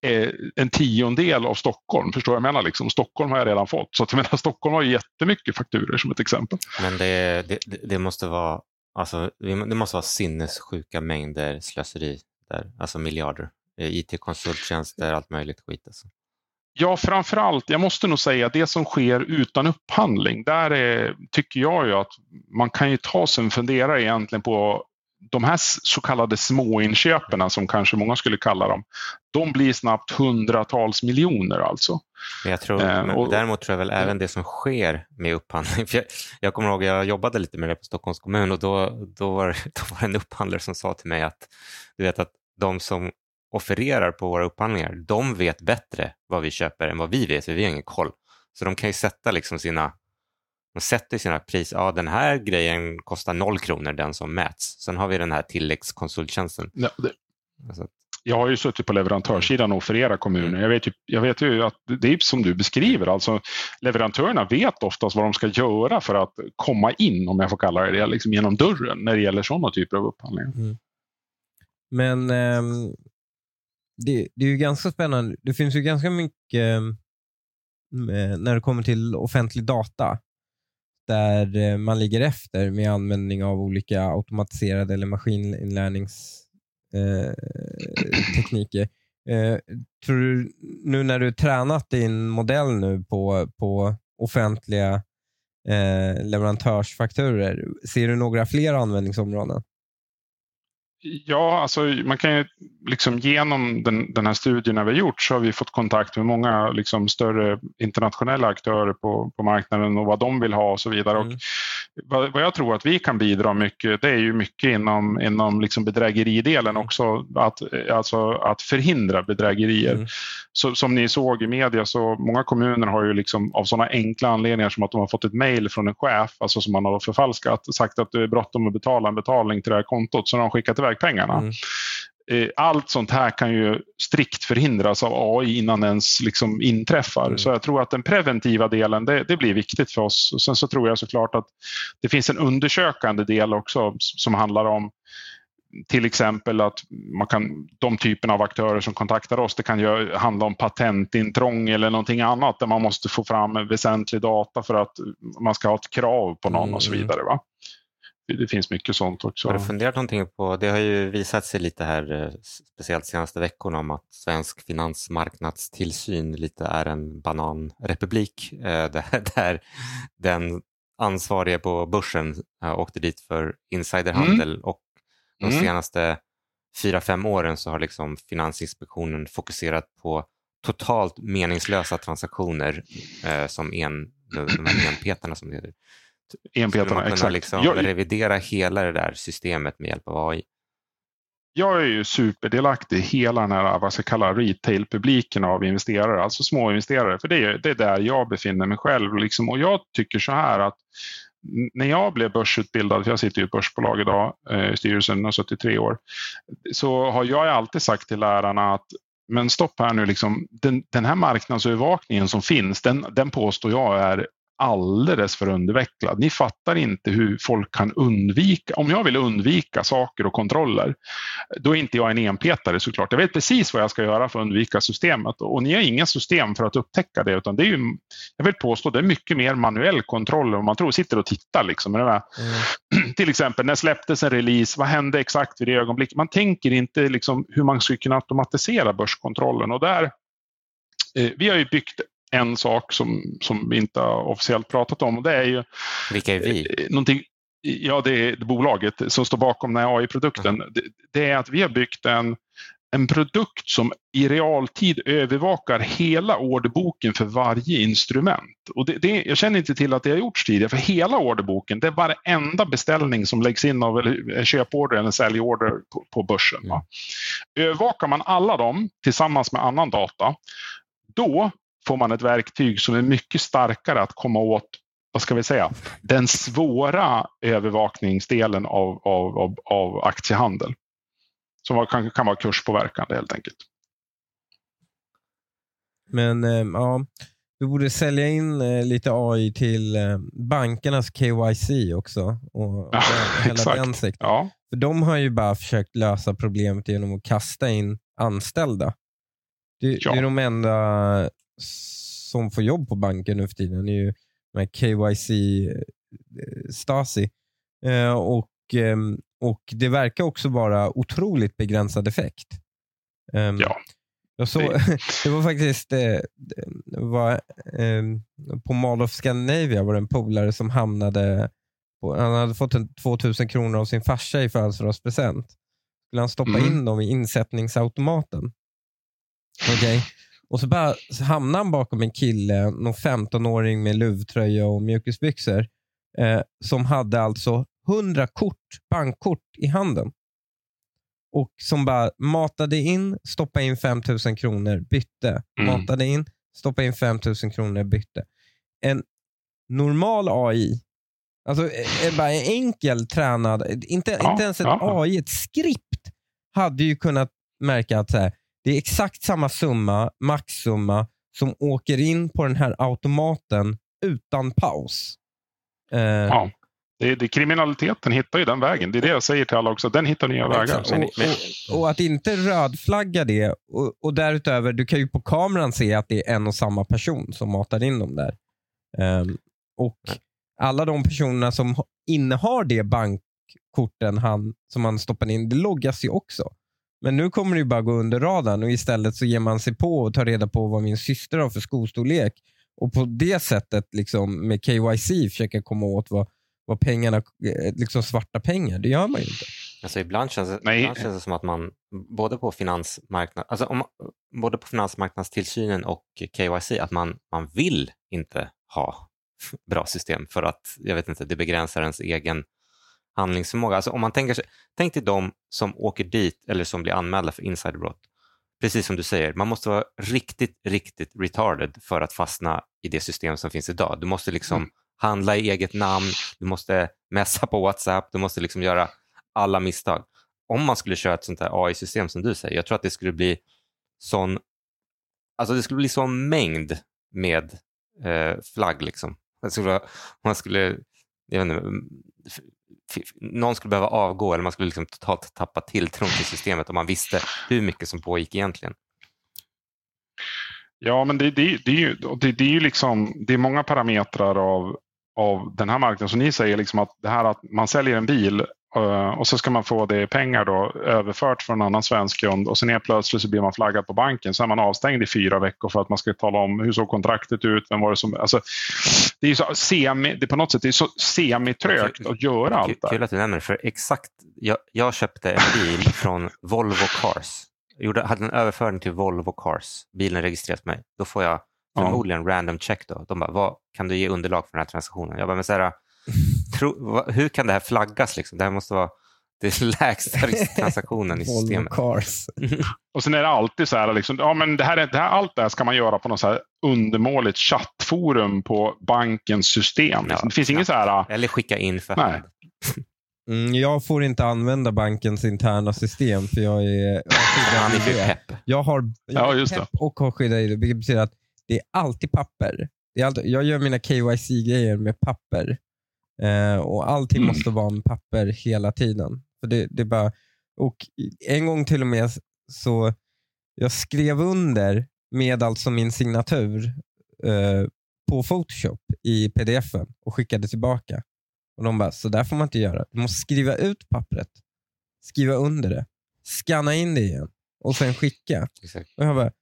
är en tiondel av Stockholm. Förstår jag menar? Liksom. Stockholm har jag redan fått. Så att, jag menar, Stockholm har ju jättemycket fakturer som ett exempel. Men det, det, det måste vara Alltså, det måste vara sinnessjuka mängder slöseri där, alltså miljarder. Eh, IT-konsulttjänster, allt möjligt skit. Alltså. Ja, framförallt, jag måste nog säga det som sker utan upphandling. Där är, tycker jag ju att man kan ju ta sig en funderare egentligen på de här så kallade småinköpen som kanske många skulle kalla dem, de blir snabbt hundratals miljoner alltså. Jag tror, eh, och, däremot tror jag väl även det som sker med upphandling. jag, jag kommer ihåg, jag jobbade lite med det på Stockholms kommun och då, då, var, då var det en upphandlare som sa till mig att du vet att de som offererar på våra upphandlingar, de vet bättre vad vi köper än vad vi vet, för vi har ingen koll. Så de kan ju sätta liksom sina de sätter sina priser. Ja, den här grejen kostar noll kronor, den som mäts. Sen har vi den här tilläggskonsulttjänsten. Ja, det... alltså. Jag har ju suttit på leverantörssidan och offererat kommuner. Mm. Jag vet, ju, jag vet ju att det är som du beskriver. Alltså, leverantörerna vet oftast vad de ska göra för att komma in, om jag får kalla det det, liksom genom dörren när det gäller sådana typer av upphandlingar. Mm. Men ähm, det, det, är ju ganska spännande. Det finns ju ganska mycket eh, eh, när det kommer till offentlig data där eh, man ligger efter med användning av olika automatiserade eller maskininlärningstekniker. Eh, eh, tror du, nu när du tränat din modell nu på, på offentliga eh, leverantörsfakturer, ser du några fler användningsområden? Ja, alltså man kan ju liksom genom den, den här studien vi har gjort så har vi fått kontakt med många liksom större internationella aktörer på, på marknaden och vad de vill ha och så vidare. Mm. Och vad, jag tror att vi kan bidra mycket, det är ju mycket inom, inom liksom bedrägeridelen också, att, alltså att förhindra bedrägerier. Mm. Så, som ni såg i media så många kommuner har ju liksom av sådana enkla anledningar som att de har fått ett mejl från en chef, alltså som man har förfalskat, sagt att det är bråttom att betala en betalning till det här kontot, så de har skickat iväg pengarna. Mm. Eh, allt sånt här kan ju strikt förhindras av AI innan ens liksom inträffar. Mm. Så jag tror att den preventiva delen, det, det, blir viktigt för oss. Och sen så tror jag såklart att det finns en undersökande del också som handlar om till exempel att man kan, de typerna av aktörer som kontaktar oss, det kan ju handla om patentintrång eller någonting annat där man måste få fram väsentlig data för att man ska ha ett krav på någon mm. och så mm. vidare. Va? Det finns mycket sånt också. Har du funderat någonting på, det har ju visat sig lite här, eh, speciellt senaste veckorna, om att svensk finansmarknadstillsyn lite är en bananrepublik eh, där, där den ansvarige på börsen eh, åkte dit för insiderhandel mm. och de mm. senaste fyra, fem åren så har liksom Finansinspektionen fokuserat på totalt meningslösa transaktioner eh, som en, de här enpetarna som det heter enpetarna. Exakt. liksom jag, revidera hela det där systemet med hjälp av AI? Jag är ju superdelaktig i hela den här, vad ska jag kalla retail-publiken av investerare, alltså små investerare. För det är, det är där jag befinner mig själv. Liksom. Och jag tycker så här att när jag blev börsutbildad, för jag sitter i ett börsbolag idag eh, i styrelsen har suttit tre år, så har jag alltid sagt till lärarna att men stopp här nu, liksom, den, den här marknadsövervakningen som finns, den, den påstår jag är alldeles för undervecklad. Ni fattar inte hur folk kan undvika, om jag vill undvika saker och kontroller, då är inte jag en enpetare såklart. Jag vet precis vad jag ska göra för att undvika systemet och ni har inga system för att upptäcka det utan det är ju, jag vill påstå, det är mycket mer manuell kontroll än man tror. Sitter och tittar liksom. Mm. Till exempel, när släpptes en release? Vad hände exakt vid det ögonblicket? Man tänker inte liksom hur man skulle kunna automatisera börskontrollen och där eh, vi har ju byggt en sak som, som vi inte har officiellt pratat om och det är ju Vilka är vi? Eh, någonting, ja, det är bolaget som står bakom den här AI-produkten. Mm. Det, det, är att vi har byggt en, en produkt som i realtid övervakar hela orderboken för varje instrument. Och det, det, jag känner inte till att det har gjorts tidigare, för hela orderboken, det är varenda beställning som läggs in av en köporder eller säljorder på, på börsen. Mm. Övervakar man alla dem tillsammans med annan data, då får man ett verktyg som är mycket starkare att komma åt vad ska vi säga, den svåra övervakningsdelen av, av, av, av aktiehandel. Som kanske kan vara kurspåverkande helt enkelt. Men eh, ja, du borde sälja in eh, lite AI till eh, bankernas KYC också. Och ja, hela exakt. den sektorn. Ja. För de har ju bara försökt lösa problemet genom att kasta in anställda. Det, ja. det är de enda som får jobb på banken nu för tiden är ju med KYC eh, Stasi. Eh, och ehm, och det verkar också vara otroligt begränsad effekt. Ehm, Ja. Jag såg, det var faktiskt eh, det var, eh, på Mall of Scandinavia var det en polare som hamnade på, han hade fått en 2000 kronor av sin farsa i födelsedagspresent. Skulle han stoppa Mm. in dem i insättningsautomaten. Okej. Och så, bara, så hamnade han bakom en kille, någon 15-åring med luvtröja och mjukisbyxor, eh, som hade alltså 100 kort, bankkort i handen. Och som bara matade in, stoppade in 5000 kronor, bytte. Mm. Matade in, stoppade in 5000 kronor, bytte. En normal AI, alltså eh, bara en enkel tränad, inte, Ja, inte ens ett ja. AI, ett skript hade ju kunnat märka att så här, det är exakt samma summa, maxsumma, som åker in på den här automaten utan paus. Eh, Ja. Det, det, kriminaliteten hittar ju den vägen. Det är det jag säger till alla också. Den hittar nya vägar. Och, och, och att inte rödflagga det och, och därutöver, du kan ju på kameran se att det är en och samma person som matar in dem där. Ehm, och alla de personerna som ha- innehar det bankkorten han, som han stoppar in, det loggas ju också. Men nu kommer det ju bara gå under radarn och istället så ger man sig på och tar reda på vad min syster har för skostorlek och på det sättet liksom med KYC försöka komma åt vad, vad pengarna, eh, liksom svarta pengar. Det gör man ju inte. Alltså ibland känns, det, ibland känns det som att man både på, finansmarknad, alltså om, både på finansmarknadstillsynen och KYC att man, man vill inte ha bra system för att jag vet inte, det begränsar ens egen handlingsförmåga. Alltså om man tänker sig, tänk dig de som åker dit eller som blir anmälda för insiderbrott. Precis som du säger, man måste vara riktigt, riktigt retarded för att fastna i det system som finns idag. Du måste liksom Mm. handla i eget namn, du måste messa på WhatsApp, du måste liksom göra alla misstag. Om man skulle köra ett sånt här AI-system som du säger, jag tror att det skulle bli sån, alltså det skulle bli sån mängd med eh, flagg liksom. Det skulle, man skulle, jag vet inte, någon skulle behöva avgå eller man skulle liksom totalt tappa tilltron till systemet om man visste hur mycket som pågick egentligen. Ja, men det, det, det, är ju, det, det är ju liksom, det är många parametrar av, av den här marknaden. Så ni säger liksom att det här att man säljer en bil och så ska man få det i pengar då, överfört från en annan svensk kund och sen helt plötsligt så blir man flaggad på banken. Så är man avstängd i fyra veckor för att man ska tala om hur såg kontraktet ut, vem var det som... Alltså, det är så semi, det på något sätt det är så semitrögt att göra allt det Kul att du nämner det, för exakt, jag, jag köpte en bil från Volvo Cars. Jag gjorde, hade en överföring till Volvo Cars. Bilen registreras på mig. Då får jag Ja. förmodligen random check. Då. De bara, vad kan du ge underlag för den här transaktionen? Jag bara, men så här, tro, va, hur kan det här flaggas? Liksom? Det här måste vara den lägsta transaktionen i systemet. Cars. Och sen är det alltid så här, liksom, ja, men det här, är- det här, allt det här ska man göra på något så här undermåligt chattforum på bankens system. Ja, Liksom. det finns ja. inget så här, Eller skicka in för Nej. hand. Mm, jag får inte använda bankens interna system för jag är jag är skyddat för ID. pepp. Jag har jag Ja, det. pepp och har skyddat ID, vilket betyder att det är alltid papper. Det är alltid, jag gör mina KYC-grejer med papper. Eh, och Allting Mm. måste vara med papper hela tiden. För det, det bara, och En gång till och med så jag skrev under med alltså min signatur eh, på Photoshop i pdf-en och skickade tillbaka. Och De bara, så där får man inte göra. Du måste skriva ut pappret, skriva under det, scanna in det igen och sen skicka. Exakt. Och jag bara,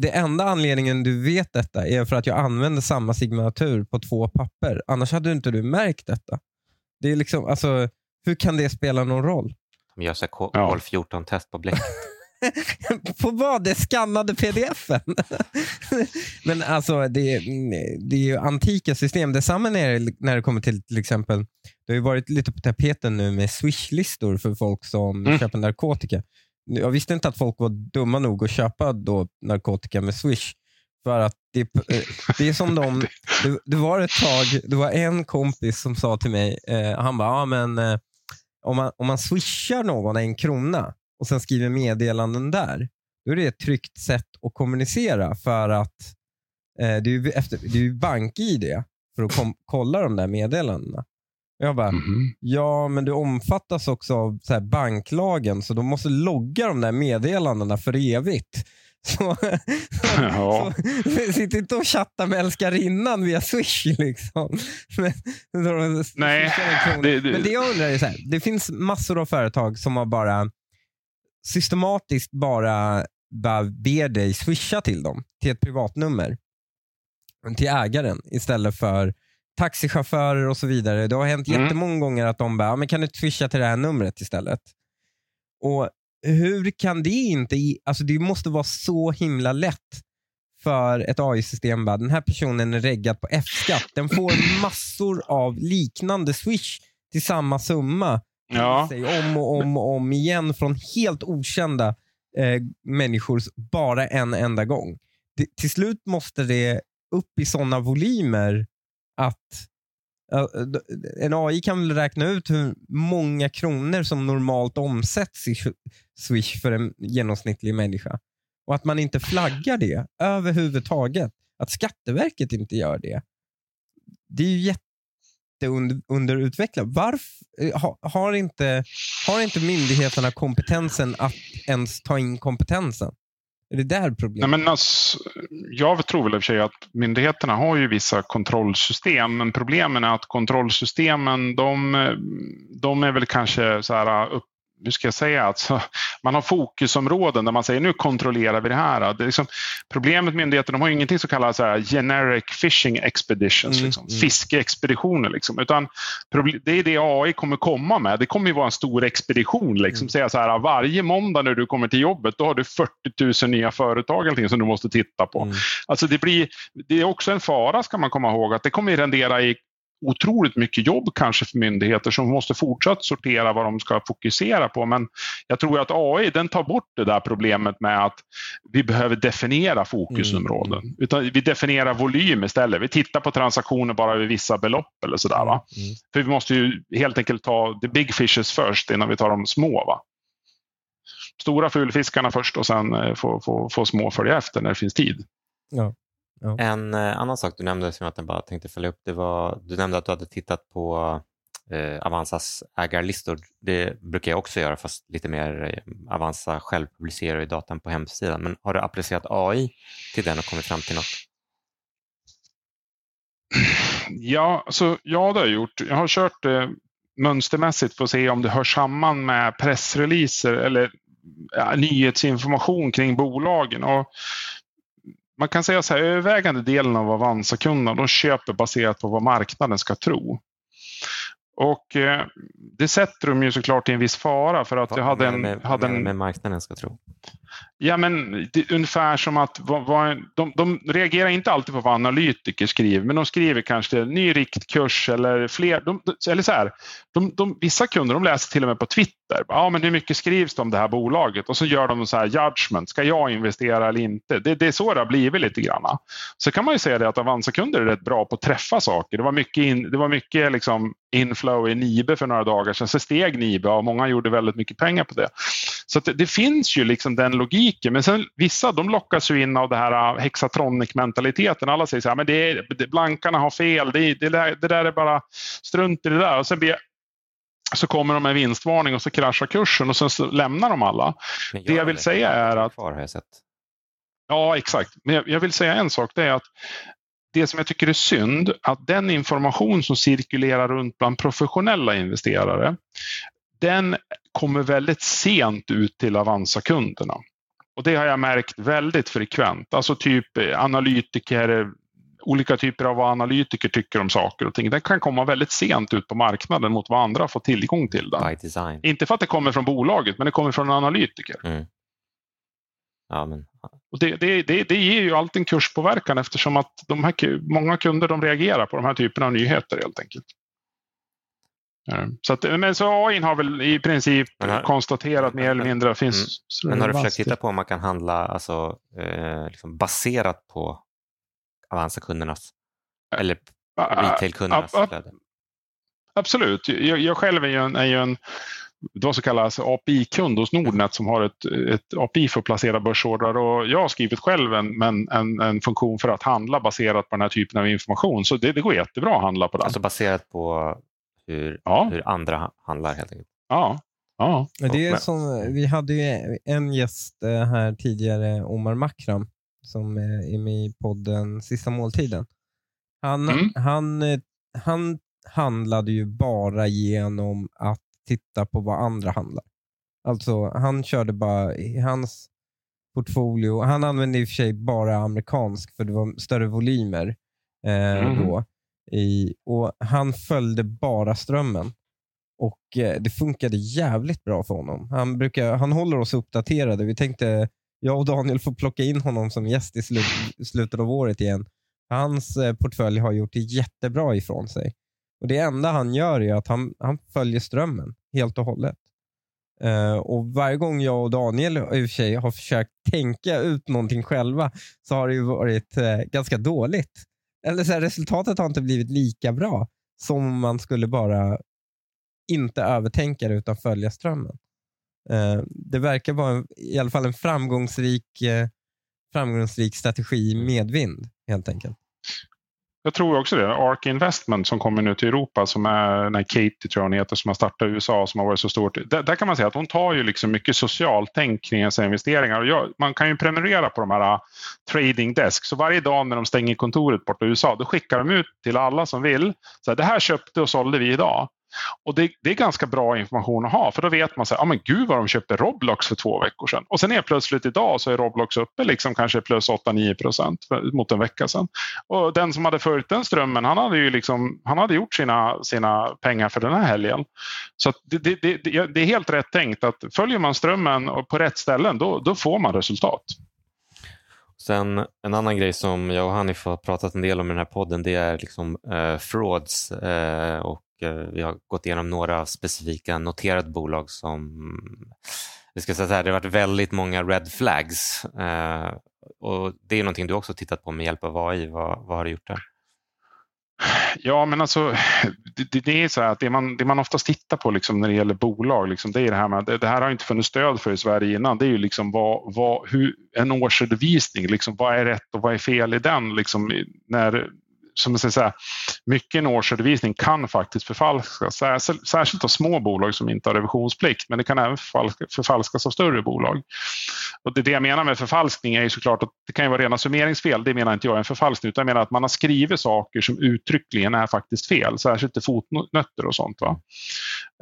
det enda anledningen du vet detta är för att jag använder samma signatur på två papper. Annars hade inte du märkt detta. Det är liksom, alltså, hur kan det spela någon roll? De gör så här Ja. kol 14-test på bläck. på vad? Det skannade pdf-en. Men alltså, det, är- det är ju antika system. Detsamma när det, när det kommer till till exempel, det har ju varit lite på tapeten nu med swishlistor för folk som Mm. köper narkotika. Jag visste inte att folk var dumma nog att köpa då narkotika med swish. För att det, eh, det är som de, det, det var ett tag, det var en kompis som sa till mig, eh, han bara, ja men eh, om man, om man swishar någon en krona och sen skriver meddelanden där, då är det ett tryggt sätt att kommunicera för att eh, det är ju bank-id för att kom, kolla de där meddelandena. Jag bara, Mhm. ja men du omfattas också av så banklagen så de måste logga de där meddelandena för evigt. Så, ja. så, sitt inte och chatta med älskarinnan via Swish. Liksom. Men, Nej, det, det, Men det jag undrar är så här, det finns massor av företag som har bara systematiskt bara, bara ber dig swisha till dem, till ett privatnummer. Till ägaren istället för taxichaufförer och så vidare. Det har hänt mm. jättemånga gånger att de bara, men kan du swisha till det här numret istället? Och hur kan det inte, alltså det måste vara så himla lätt för ett AI-system. Den här personen är reggad på F-skatt. Den får massor av liknande swish till samma summa. Ja. Sig om och om och om igen från helt okända eh, människor bara en enda gång. Det, till slut måste det upp i sådana volymer att en AI kan väl räkna ut hur många kronor som normalt omsätts i Swish för en genomsnittlig människa. Och att man inte flaggar det överhuvudtaget. Att Skatteverket inte gör det. Det är ju jätteunderutvecklat. Varför eh, har, inte, har inte myndigheterna kompetensen att ens ta in kompetensen? Är det där problemet? Nej, men alltså, jag tror väl i och för sig att myndigheterna har ju vissa kontrollsystem men problemen är att kontrollsystemen de, de är väl kanske så här upp hur ska jag säga, alltså, man har fokusområden där man säger nu kontrollerar vi det här. Det liksom, problemet med myndigheterna, de har ingenting som kallas så här, generic fishing expeditions, mm, liksom, mm. fiskeexpeditioner. Liksom, utan det är det AI kommer komma med. Det kommer ju vara en stor expedition. Liksom, mm. säga så här, varje måndag när du kommer till jobbet då har du 40 000 nya företag som du måste titta på. Mm. Alltså det, blir, det är också en fara ska man komma ihåg att det kommer rendera i otroligt mycket jobb kanske för myndigheter som måste fortsatt sortera vad de ska fokusera på. Men jag tror att AI den tar bort det där problemet med att vi behöver definiera fokusområden. Mm. Utan vi definierar volym istället. Vi tittar på transaktioner bara vid vissa belopp eller sådär. Va? Mm. För vi måste ju helt enkelt ta the big fishes först innan vi tar de små. Va? Stora fulfiskarna först och sen eh, få, få, få små följa efter när det finns tid. Ja. Ja. En eh, annan sak du nämnde som jag bara tänkte följa upp, det var, du nämnde att du hade tittat på eh, Avanzas ägarlistor. Det brukar jag också göra fast lite mer eh, Avanza själv publicerar i datan på hemsidan. Men har du applicerat AI till den och kommit fram till något? Ja, alltså, ja det har jag gjort. Jag har kört eh, mönstermässigt för att se om det hör samman med pressreleaser eller ja, nyhetsinformation kring bolagen. Och man kan säga så här, övervägande delen av Avanza-kunderna de köper baserat på vad marknaden ska tro. Och eh, det sätter de ju såklart i en viss fara för att vad jag hade en... Med, hade en med marknaden ska tro? Ja, men det, ungefär som att vad, vad, de, de reagerar inte alltid på vad analytiker skriver, men de skriver kanske ny riktkurs eller fler. De, eller så här, de, de, vissa kunder de läser till och med på Twitter. Ja, men hur mycket skrivs det om det här bolaget? Och så gör de så här judgment. Ska jag investera eller inte? Det, det är så det har blivit lite grann. Så kan man ju säga det att Avanza-kunder är rätt bra på att träffa saker. Det var mycket, in, det var mycket liksom inflow i Nibe för några dagar sedan. Så steg Nibe och många gjorde väldigt mycket pengar på det. Så det, det finns ju liksom den logiken. Men sen vissa de lockas ju in av det här äh, hexatronic-mentaliteten. Alla säger så här, men det är, det, blankarna har fel, det, det, där, det där är bara strunt i det där. Och sen blir så kommer de med vinstvarning och så kraschar kursen och sen så lämnar de alla. Det jag vill säga är att... Kvar, har jag sett. Ja, exakt. Men jag, jag vill säga en sak. Det är att det som jag tycker är synd, att den information som cirkulerar runt bland professionella investerare, den kommer väldigt sent ut till Avanza-kunderna. Och det har jag märkt väldigt frekvent. Alltså typ eh, analytiker, olika typer av vad analytiker tycker om saker och ting. Den kan komma väldigt sent ut på marknaden mot vad andra får tillgång till. Den. Inte för att det kommer från bolaget, men det kommer från en analytiker. Mm. Ja, men... och det, det, det, det, ger ju alltid en kurspåverkan eftersom att de här, många kunder de reagerar på de här typerna av nyheter helt enkelt. Så, att, men så AI har väl i princip har, konstaterat mer eller mindre finns. Mm. Men har du försökt titta på om man kan handla alltså, eh, liksom baserat på Avanza-kundernas eller retail-kundernas flöde? Absolut. Jag, jag, själv är ju en, är ju en vad som kallas API-kund hos Nordnet som har ett, ett API för att placera börsordrar. Och jag har skrivit själv en, en, en, funktion för att handla baserat på den här typen av information. Så det, det går jättebra att handla på den. Alltså baserat på hur, ja. hur andra handlar helt enkelt. Ja. Ja. Det är som, vi hade ju en gäst eh, här tidigare, Omar Makram, som är med i podden Sista måltiden. Han, Mm. han, eh, han handlade ju bara genom att titta på vad andra handlar. Alltså Han körde bara i hans portfolio. Han använde i och för sig bara amerikansk för det var större volymer eh, Mhm. då. I, och Han följde bara strömmen. Och eh, Det funkade jävligt bra för honom. Han, brukar, han håller oss uppdaterade. Vi tänkte, jag och Daniel får plocka in honom som gäst i slut, slutet av året igen. Hans eh, portfölj har gjort det jättebra ifrån sig. Och Det enda han gör är att han, han följer strömmen helt och hållet. Eh, och Varje gång jag och Daniel i och för sig har försökt tänka ut någonting själva så har det ju varit eh, ganska dåligt. Eller så här, Resultatet har inte blivit lika bra som om man skulle bara inte övertänka det utan följa strömmen. Eh, det verkar vara en, i alla fall en framgångsrik, eh, framgångsrik strategi i medvind helt enkelt. Jag tror också det. Ark Investment som kommer nu till Europa som är den här Katie tror jag hon heter som har startat i USA som har varit så stort. Där, där kan man säga att hon tar ju liksom mycket socialt tänk kring sina investeringar. Och jag, man kan ju prenumerera på de här ah, trading desk. Så varje dag när de stänger kontoret borta i USA då skickar de ut till alla som vill. Så här, det här köpte och sålde vi idag. Och det, det, är ganska bra information att ha för då vet man så här, ah, men gud vad de köpte Roblox för två veckor sedan. Och sen är plötsligt idag så är Roblox uppe liksom kanske plus 8-9 procent mot en vecka sedan. Och den som hade följt den strömmen han hade ju liksom, han hade gjort sina, sina pengar för den här helgen. Så det, det, det, det, är helt rätt tänkt att följer man strömmen och på rätt ställen då, då får man resultat. Sen en annan grej som jag och Hanif har pratat en del om i den här podden det är liksom eh, frauds eh, och Eh, vi har gått igenom några specifika noterade bolag som vi ska säga så här, det har varit väldigt många red flags eh, och det är någonting du också tittat på med hjälp av AI. Vad, vad har du gjort där? Ja, men alltså det, det är så här att det man, det man oftast tittar på liksom när det gäller bolag, liksom, det är det här med att det här har inte funnits stöd för i Sverige innan. Det är ju liksom vad, vad, hur, en årsredovisning, liksom, vad är rätt och vad är fel i den? Liksom, när, som jag säga, mycket en årsredovisning kan faktiskt förfalskas, särskilt, särskilt av små bolag som inte har revisionsplikt, men det kan även förfalskas av större bolag. Och det, det jag menar med förfalskning är ju såklart att det kan ju vara rena summeringsfel, det menar inte jag är en förfalskning, utan jag menar att man har skrivit saker som uttryckligen är faktiskt fel, särskilt i fotnötter och sånt. Va?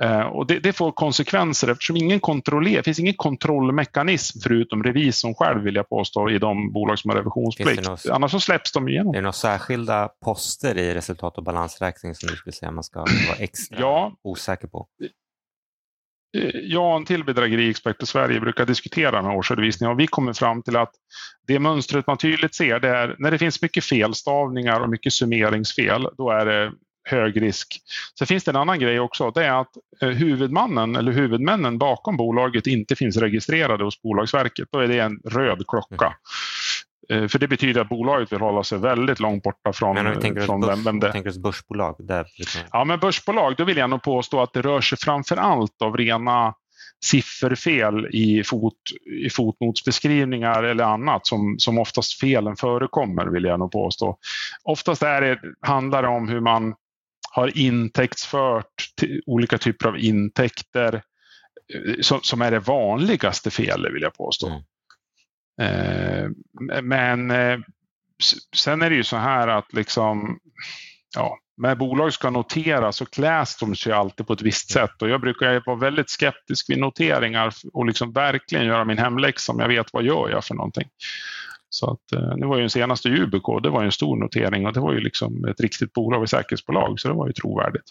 Eh, och det, det, får konsekvenser eftersom ingen kontroller, det finns ingen kontrollmekanism förutom revisorn själv vill jag påstå i de bolag som har revisionsplikt. Något, Annars så släpps de igenom. Är det några särskilda poster i resultat och balansräkning som du skulle säga man ska vara extra ja. osäker på? Eh, Jag och en till bedrägeriexpert i Sverige brukar diskutera den här årsredovisningen och vi kommer fram till att det mönstret man tydligt ser det är när det finns mycket felstavningar och mycket summeringsfel, då är det hög risk. Sen finns det en annan grej också, det är att eh, huvudmannen eller huvudmännen bakom bolaget inte finns registrerade hos Bolagsverket. Då är det en röd klocka. Mm. För det betyder att bolaget vill hålla sig väldigt långt borta från, men tänker från börs, vem, det tänker du börsbolag? Där, Ja, men börsbolag, då vill jag nog påstå att det rör sig framför allt av rena sifferfel i, fot, i fotnotsbeskrivningar eller annat som, som oftast felen förekommer vill jag nog påstå. Oftast är det, handlar det om hur man har intäktsfört olika typer av intäkter som, som är det vanligaste felet vill jag påstå. Mm. Eh, men eh, sen är det ju så här att liksom, ja, när bolag ska noteras så kläs de sig alltid på ett visst sätt och jag brukar vara väldigt skeptisk vid noteringar och liksom verkligen göra min hemläxa om jag vet vad gör jag för någonting. Så att, eh, det var ju den senaste UBK, det var en stor notering och det var ju liksom ett riktigt bolag och säkerhetsbolag så det var ju trovärdigt.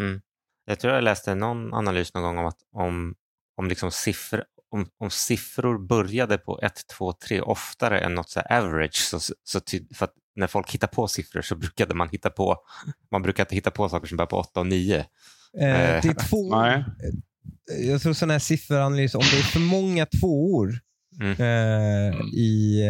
Mm. Jag tror jag läste någon analys någon gång om att om, om, liksom siffror, om, om siffror började på 1, 2, 3 oftare än något så average, så, så ty, för att när folk hittar på siffror så brukade man hitta på, man brukar inte hitta på saker som börjar på 8 och 9. Eh, det är två, Nej. jag tror sån här sifferanalys, om det är för många tvåor Mm. Eh, i,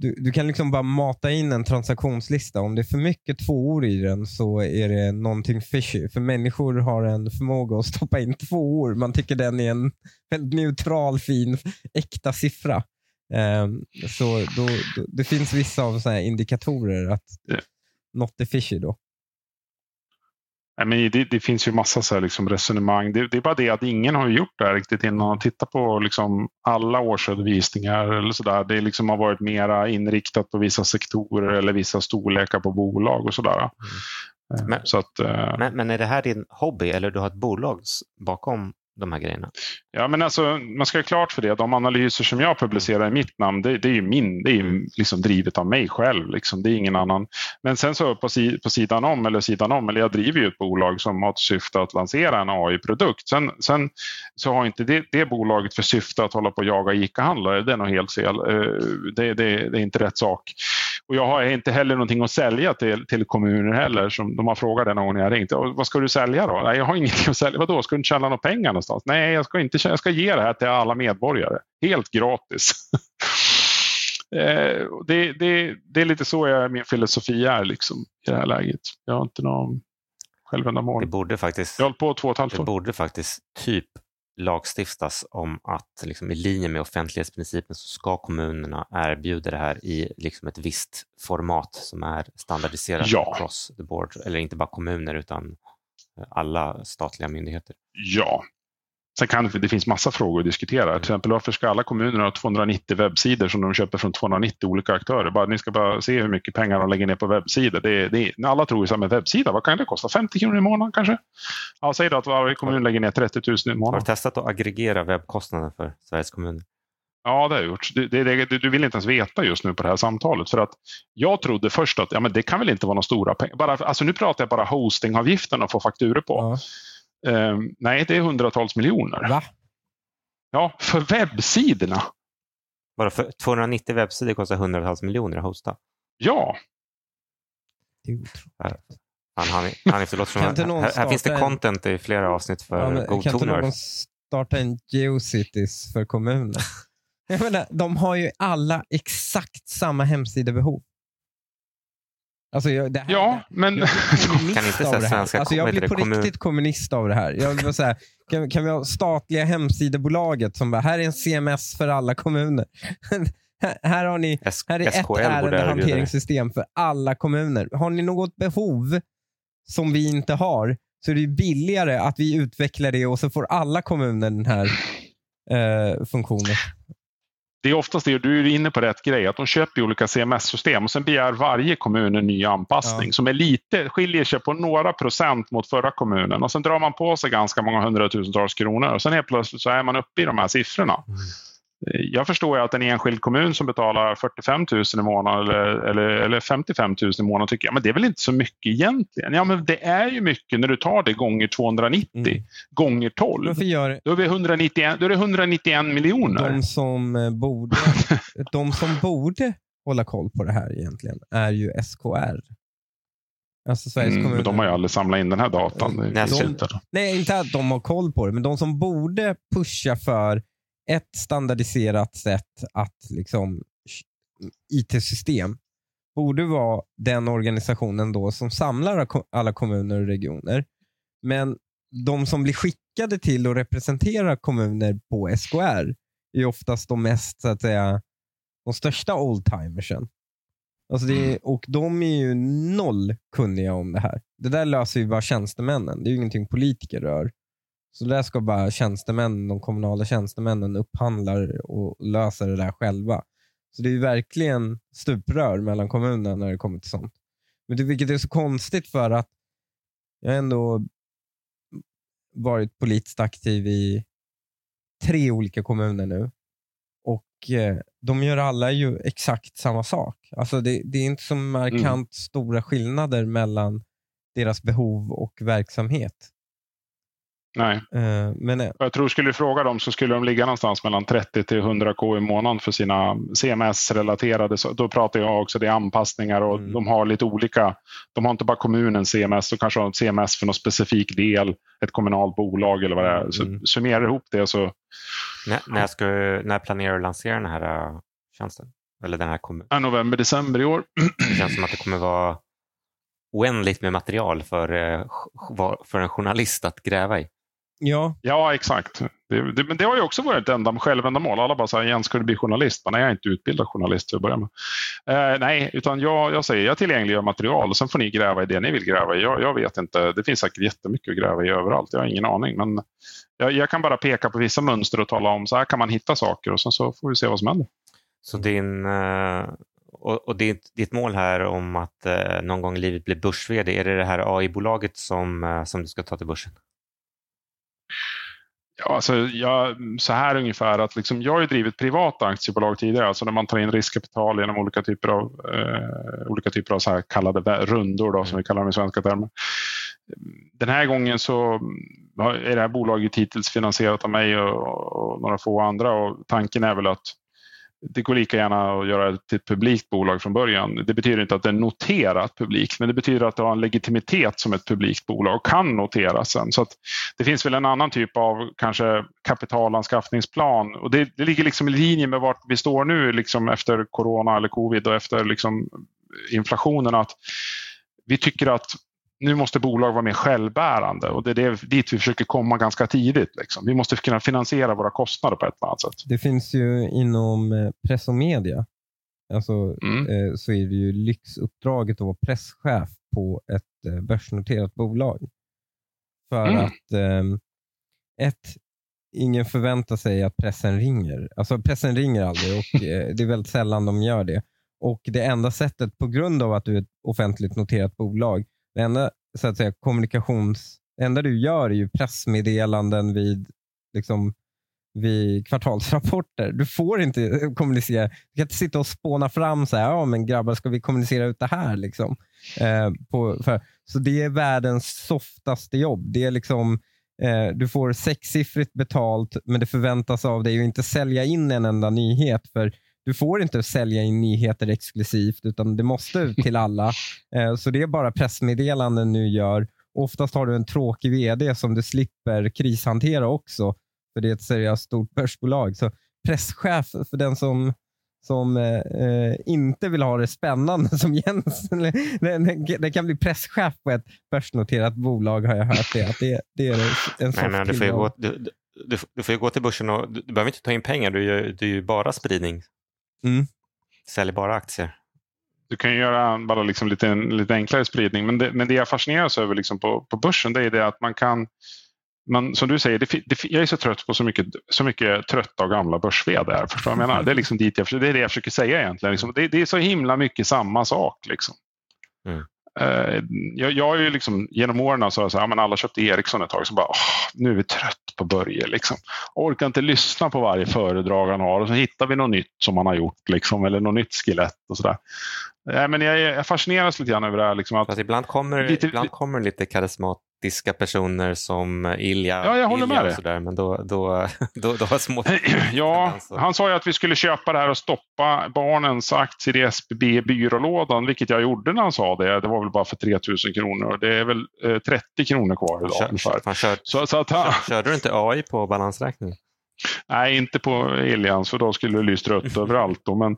du, du kan liksom bara mata in en transaktionslista. Om det är för mycket tvåor i den så är det någonting fishy. För människor har en förmåga att stoppa in tvåor. Man tycker den är en väldigt neutral, fin, äkta siffra. Eh, så då, då, det finns vissa av så indikatorer att yeah. något är fishy då. Men det, det, finns ju massa så liksom resonemang. Det, det, är bara det att ingen har gjort det här riktigt innan. Titta på liksom alla årsredovisningar eller så där. Det liksom har varit mera inriktat på vissa sektorer eller vissa storlekar på bolag och sådär. Mm. Eh, men, så att, eh, men, men, är det här din hobby eller du har ett bolag bakom de här grejerna? Ja, men alltså, man ska ha klart för det. De analyser som jag publicerar i mitt namn, det, det är ju min, det är liksom drivet av mig själv. Liksom. Det är ingen annan. Men sen så på, si, på sidan om, eller sidan om, eller jag driver ju ett bolag som har till syfte att lansera en AI-produkt. Sen, sen så har inte det, det bolaget för syfte att hålla på och jaga ICA-handlare. Det är nog helt fel. Eh, det, det, det är inte rätt sak. Och jag har inte heller någonting att sälja till, till kommuner heller. Som de har frågat den gång jag ringt. Vad ska du sälja då? Nej, jag har ingenting att sälja. Vadå, ska du inte tjäna några pengar någonstans? Nej, jag ska, inte, jag ska ge det här till alla medborgare. Helt gratis. Eh, det, det, det, är lite så jag, min filosofi är liksom, i det här läget. Jag har inte någon självändamål. Det borde faktiskt, jag har på två och ett halvt Det borde faktiskt typ lagstiftas om att liksom, i linje med offentlighetsprincipen så ska kommunerna erbjuda det här i liksom, ett visst format som är standardiserat ja. across the board. Eller inte bara kommuner utan alla statliga myndigheter. Ja, Sen kan det, det finns massa frågor att diskutera. Till exempel varför ska alla kommuner ha 290 webbsidor som de köper från 290 olika aktörer? Bara, ni ska bara se hur mycket pengar de lägger ner på webbsidor. Det, det, alla tror ju med webbsida, vad kan det kosta? 50 kronor i månaden kanske? Ja, säg då att varje kommun lägger ner 30 000 i månaden. Har du testat att aggregera webbkostnaden för Sveriges kommuner? Ja, det har jag gjort. Det, det, du vill inte ens veta just nu på det här samtalet. För att jag trodde först att ja, men det kan väl inte vara några stora pengar. Bara, alltså nu pratar jag bara hostingavgiften att få fakturer på. Ja. Um, nej, det är hundratals miljoner. Va? Ja, för webbsidorna. Bara för 290 webbsidor kostar hundratals miljoner att hosta? Ja. Det är otroligt. Han, han, han, förlåt, som, här, här finns det content i flera avsnitt för ja, GoToner. Kan inte någon starta en Geocities för? Jag menar, de har ju alla exakt samma hemsidebehov. Alltså jag, här, ja, men... Jag kan inte säga svenska alltså jag blir på kommun... riktigt kommunist av det här. Jag vill säga, kan, kan vi ha statliga hemsidebolaget som bara, här är en CMS för alla kommuner. här, har ni, här är ett ärendehanteringssystem för alla kommuner. Har ni något behov som vi inte har så är det billigare att vi utvecklar det och så får alla kommuner den här eh, funktionen det är oftast det, du är inne på rätt grej, att de köper olika CMS-system och sen begär varje kommun en ny anpassning ja. som är lite, skiljer sig på några procent mot förra kommunen och sen drar man på sig ganska många hundratusentals kronor och sen helt plötsligt så är man uppe i de här siffrorna. Mm. Jag förstår ju att en enskild kommun som betalar 45 000 i månaden eller, eller, eller 55 000 i månaden tycker jag, men det är väl inte så mycket egentligen. Ja, men det är ju mycket när du tar det gånger 290 mm. gånger 12. Varför gör... Då, är vi 191, då är det 191 miljoner. De som, eh, borde, de som borde hålla koll på det här egentligen är ju SKR. Alltså Sveriges mm, kommuner. De har ju aldrig samlat in den här datan. De, nej, inte att de har koll på det, men de som borde pusha för ett standardiserat sätt att liksom IT-system borde vara den organisationen då som samlar alla kommuner och regioner. Men de som blir skickade till att representera kommuner på SKR är oftast de mest, så att säga, de största oldtimersen. Alltså det är, mm. och de är ju noll kunniga om det här. Det där löser ju bara tjänstemännen. Det är ju ingenting politiker rör. Så där ska bara tjänstemän, de kommunala tjänstemännen upphandlar och löser det där själva. Så det är verkligen stuprör mellan kommunerna när det kommer till sånt. Men det, vilket är så konstigt för att jag har ändå varit politiskt aktiv i tre olika kommuner nu. Och eh, De gör alla ju exakt samma sak. Alltså det, det är inte så markant mm. stora skillnader mellan deras behov och verksamhet. Nej. Uh, men, uh, jag tror skulle du fråga dem så skulle de ligga någonstans mellan 30 till 100 K i månaden för sina CMS-relaterade. Då pratar jag också det är anpassningar och mm. de har lite olika. De har inte bara kommunens CMS, de kanske har ett CMS för någon specifik del, ett kommunalt bolag eller vad det är. Så mm. Summera ihop det så... När, när, ska, när planerar du att lansera den här uh, tjänsten? Eller den här kommun? november, december i år. Det känns som att det kommer vara oändligt med material för, för en journalist att gräva i. Ja, ja exakt. Det, det, men det har ju också varit ett enda självändamål. Alla bara säger Jens, ska du bli journalist? Men nej, jag är inte utbildad journalist till att börja med. Eh, nej, utan jag, jag säger jag tillgängliggör material och sen får ni gräva i det ni vill gräva i. Jag, jag vet inte, det finns säkert jättemycket att gräva i överallt. Jag har ingen aning. Men jag, jag, kan bara peka på vissa mönster och tala om så här kan man hitta saker och sen så får vi se vad som händer. Så din, eh, och, och ditt, ditt mål här om att eh, någon gång i livet bli börs är det det här AI-bolaget som, eh, som du ska ta till börsen? Ja, alltså jag, så här ungefär att liksom, jag har ju drivit privata aktiebolag tidigare, alltså när man tar in riskkapital genom olika typer av, eh, olika typer av så här kallade rundor då, som vi kallar dem i svenska termer. Den här gången så är det här bolaget hittills finansierat av mig och, och några få andra och tanken är väl att det går lika gärna att göra det till ett publikt bolag från början. Det betyder inte att det är noterat publikt, men det betyder att det har en legitimitet som ett publikt bolag och kan noteras sen. Så det finns väl en annan typ av kanske kapitalanskaffningsplan och det, det ligger liksom i linje med vart vi står nu liksom efter corona eller covid och efter liksom inflationen. att Vi tycker att nu måste bolag vara mer självbärande och det är det, dit vi försöker komma ganska tidigt. Liksom. Vi måste kunna finansiera våra kostnader på ett eller annat sätt. Det finns ju inom eh, press och media alltså, mm. eh, så är det ju lyxuppdraget att vara presschef på ett eh, börsnoterat bolag. För mm. att eh, ett, ingen förväntar sig att pressen ringer. Alltså pressen ringer aldrig och det är väldigt sällan de gör det. Och Det enda sättet, på grund av att du är ett offentligt noterat bolag, det enda så att säga, kommunikations... Det enda du gör är ju pressmeddelanden vid, liksom, vid kvartalsrapporter. Du får inte kommunicera. Du kan inte sitta och spåna fram så här, ja men grabbar ska vi kommunicera ut det här? Liksom. Eh, på, för, så det är världens softaste jobb. Det är liksom, eh, du får sexsiffrigt betalt men det förväntas av dig att inte sälja in en enda nyhet. För du får inte sälja in nyheter exklusivt utan det måste ut till alla. Eh, så det är bara pressmeddelanden nu gör. Oftast har du en tråkig vd som du slipper krishantera också. För det är ett seriöst stort börsbolag. Så presschef för den som som eh, eh inte vill ha det spännande som Jens. det, kan bli presschef på ett börsnoterat bolag har jag hört. Det, att det, det är en Nej, men du, får gå, du, du, du, får ju gå till börsen och du behöver inte ta in pengar. Du gör, du är bara spridning. Mm. Säljer bara aktier. Du kan ju göra bara liksom lite, lite enklare spridning. Men det, men det jag fascineras över liksom på, på börsen det är det att man kan man, som du säger, det, det, jag är så trött på så mycket, så mycket trötta och gamla börs Förstår jag menar? Det är, liksom dit jag, det är det jag försöker säga egentligen. Liksom, det, det, är så himla mycket samma sak. Liksom. Mm. Uh, jag, jag har ju liksom, genom åren så har jag sagt, men alla köpte Ericsson ett tag. Så bara, åh, nu är vi trött på Börje. Liksom. Orkar inte lyssna på varje föredrag han har och så hittar vi något nytt som han har gjort. Liksom, eller något nytt skelett och sådär. Äh, men jag, jag fascineras lite grann över det här. Liksom, att ibland kommer, lite, ibland kommer lite karismat diska personer som Ilja. Ja, jag håller Ilja med dig. men då, då, då, då har små... ja, han sa ju att vi skulle köpa det här och stoppa barnens aktier i SBB byrålådan, vilket jag gjorde när han sa det. Det var väl bara för 3000 kronor. Det är väl eh, 30 kronor kvar idag kör, ungefär. Kör, så, så att han... Körde du inte AI på balansräkningen? Nej, inte på Elians för då skulle det lyst rött överallt. Då, men,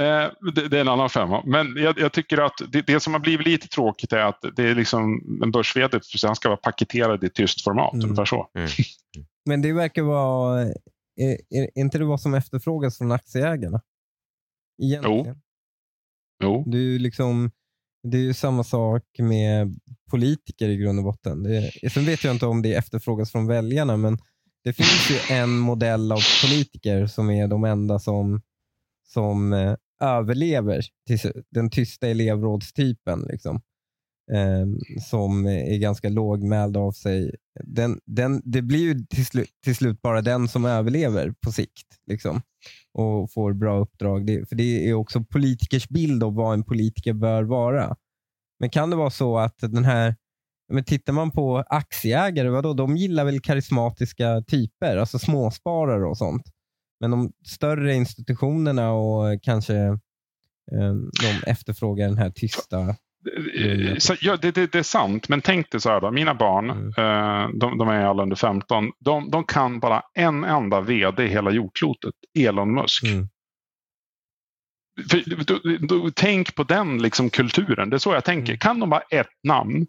eh, det, det, är en annan femma. Men jag, jag tycker att det, det, som har blivit lite tråkigt är att det är liksom en börs han ska vara paketerad i tyst format. Mm. Ungefär så. Mm. Men det verkar vara, är, är, inte det vad som efterfrågas från aktieägarna? Egentligen. Jo. jo. Det är liksom, det är ju samma sak med politiker i grund och botten. Det, sen vet jag inte om det efterfrågas från väljarna, men det finns ju en modell av politiker som är de enda som, som eh, överlever. Den tysta elevrådstypen. Liksom. Eh, som är ganska lågmäld av sig. Den, den, det blir ju till, slu, till slut bara den som överlever på sikt. Liksom, och får bra uppdrag. Det, för Det är också politikers bild av vad en politiker bör vara. Men kan det vara så att den här men tittar man på aktieägare, vadå? de gillar väl karismatiska typer, alltså småsparare och sånt. Men de större institutionerna och kanske eh, de efterfrågar den här tysta så, ja, det, det, det, är sant, men tänk dig så här då. Mina barn, mm. eh, de, de, är alla under 15, de, de, kan bara en enda vd i hela jordklotet, Elon Musk. Mm. För, då, då, tänk på den liksom, kulturen, det är så jag tänker. Mm. Kan de bara ett namn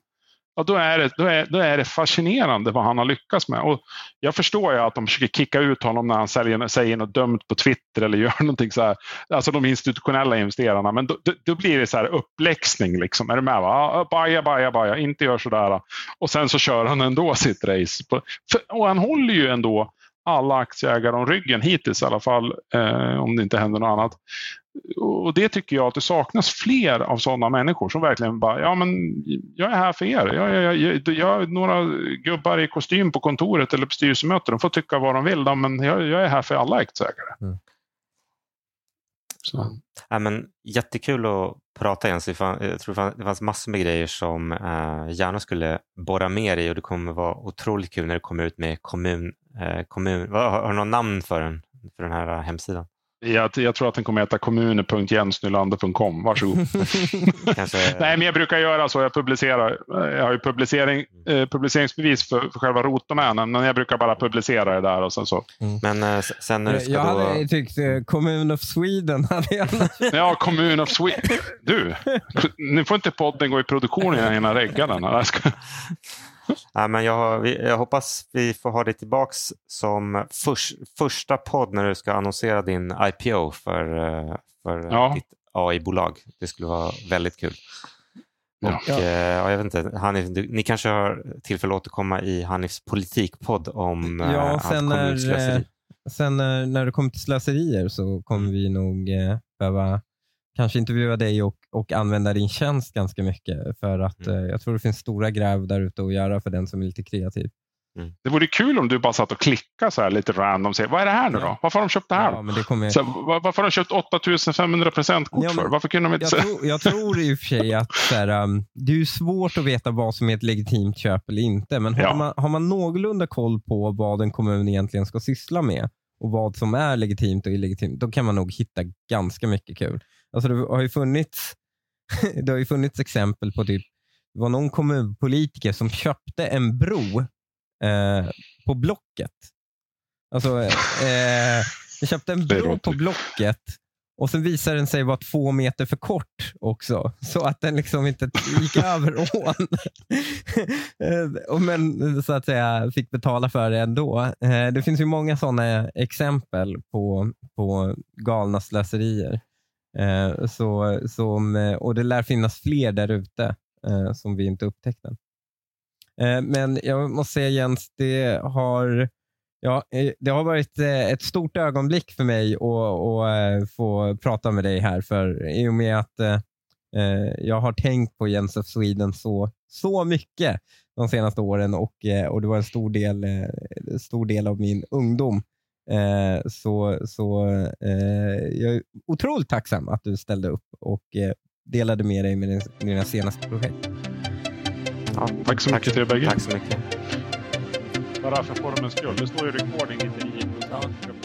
ja, då, är det, då, är, då är det fascinerande vad han har lyckats med. Och jag förstår ju att de försöker kicka ut honom när han säljer, säger något dumt på Twitter eller gör någonting så här. Alltså de institutionella investerarna. Men då, då blir det så här uppläxning. Liksom. Är du med? Va? Baja, baja, baja. Inte gör sådär. Och sen så kör han ändå sitt race. och han håller ju ändå alla aktieägare om ryggen hittills i alla fall, eh, om det inte händer något annat. Och det tycker jag att det saknas fler av sådana människor som verkligen bara, ja men jag är här för er. Jag, jag, jag, jag några gubbar i kostym på kontoret eller på styrelsemöte, de får tycka vad de vill, men jag, jag är här för alla aktieägare. Mm. Så. Ja, men, jättekul att prata Jens. Jag tror det fanns massor med grejer som eh, gärna skulle borra mer i och det kommer vara otroligt kul när det kommer ut med kommun. Eh, kommun har, har du något namn för den, för den här hemsidan? Jag, jag, tror att den kommer att heta kommuner.jensnylander.com. Varsågod. Kanske... Nej, men jag brukar göra så. Jag publicerar. Jag har ju publicering, eh, publiceringsbevis för, för själva rotdomänen, men jag brukar bara publicera det där och sen så. Mm. Men eh, sen när du ska Jag då... hade tyckt eh, Kommun of Sweden. Hade jag... ja, Kommun of Sweden. Du, nu får inte podden gå i produktion innan jag reggar den. Ska... Ja, men jag, jag, hoppas vi får ha dig tillbaka som för, första podd när du ska annonsera din IPO för, eh, för ja. ditt AI-bolag. Det skulle vara väldigt kul. Och, ja. eh, jag vet inte, Hanif, du, ni kanske har tillfälle att återkomma i Hanifs politikpodd om ja, eh, sen när, eh, Sen när, när det kommer till slöserier så kommer vi nog eh, behöva kanske intervjua dig och, och använda din tjänst ganska mycket. För att mm. eh, jag tror det finns stora gräv där ute att göra för den som är lite kreativ. Mm. Det vore kul om du bara satt och klickade så här lite random och säger vad är det här nu då? Varför har de köpt det här? Ja, men det kommer... så, varför har de köpt 8500 presentkort ja, för? Varför kunde de inte... Jag, tro, jag tror i och för sig att så här, um, det är svårt att veta vad som är ett legitimt köp eller inte. Men ja. har, man, har man någorlunda koll på vad en kommun egentligen ska syssla med och vad som är legitimt och illegitimt, då kan man nog hitta ganska mycket kul. Alltså det har ju funnits, det har ju funnits exempel på typ, det var någon kommunpolitiker som köpte en bro eh, på Blocket. Alltså, eh, köpte en bro på Blocket och sen visade den sig vara två meter för kort också, så att den liksom inte gick över ån. Eh, men så att säga fick betala för det ändå. Eh, det finns ju många sådana exempel på, på galna slöserier. Eh, så, som, eh, och det lär finnas fler där ute eh, som vi inte upptäckte. Eh, men jag måste säga Jens, det har, ja, eh, det har varit eh, ett stort ögonblick för mig att eh, få prata med dig här. För I och med att jag har tänkt på Jens of Sweden så, så mycket de senaste åren och, och det var en stor del, stor del av min ungdom. Eh, så så eh, jag är otroligt tacksam att du ställde upp och eh, delade med dig med, din, dina senaste projekt. Ja, tack så mycket till er bägge. Tack så mycket. Bara för formens skull. Det står ju recording 99 procent.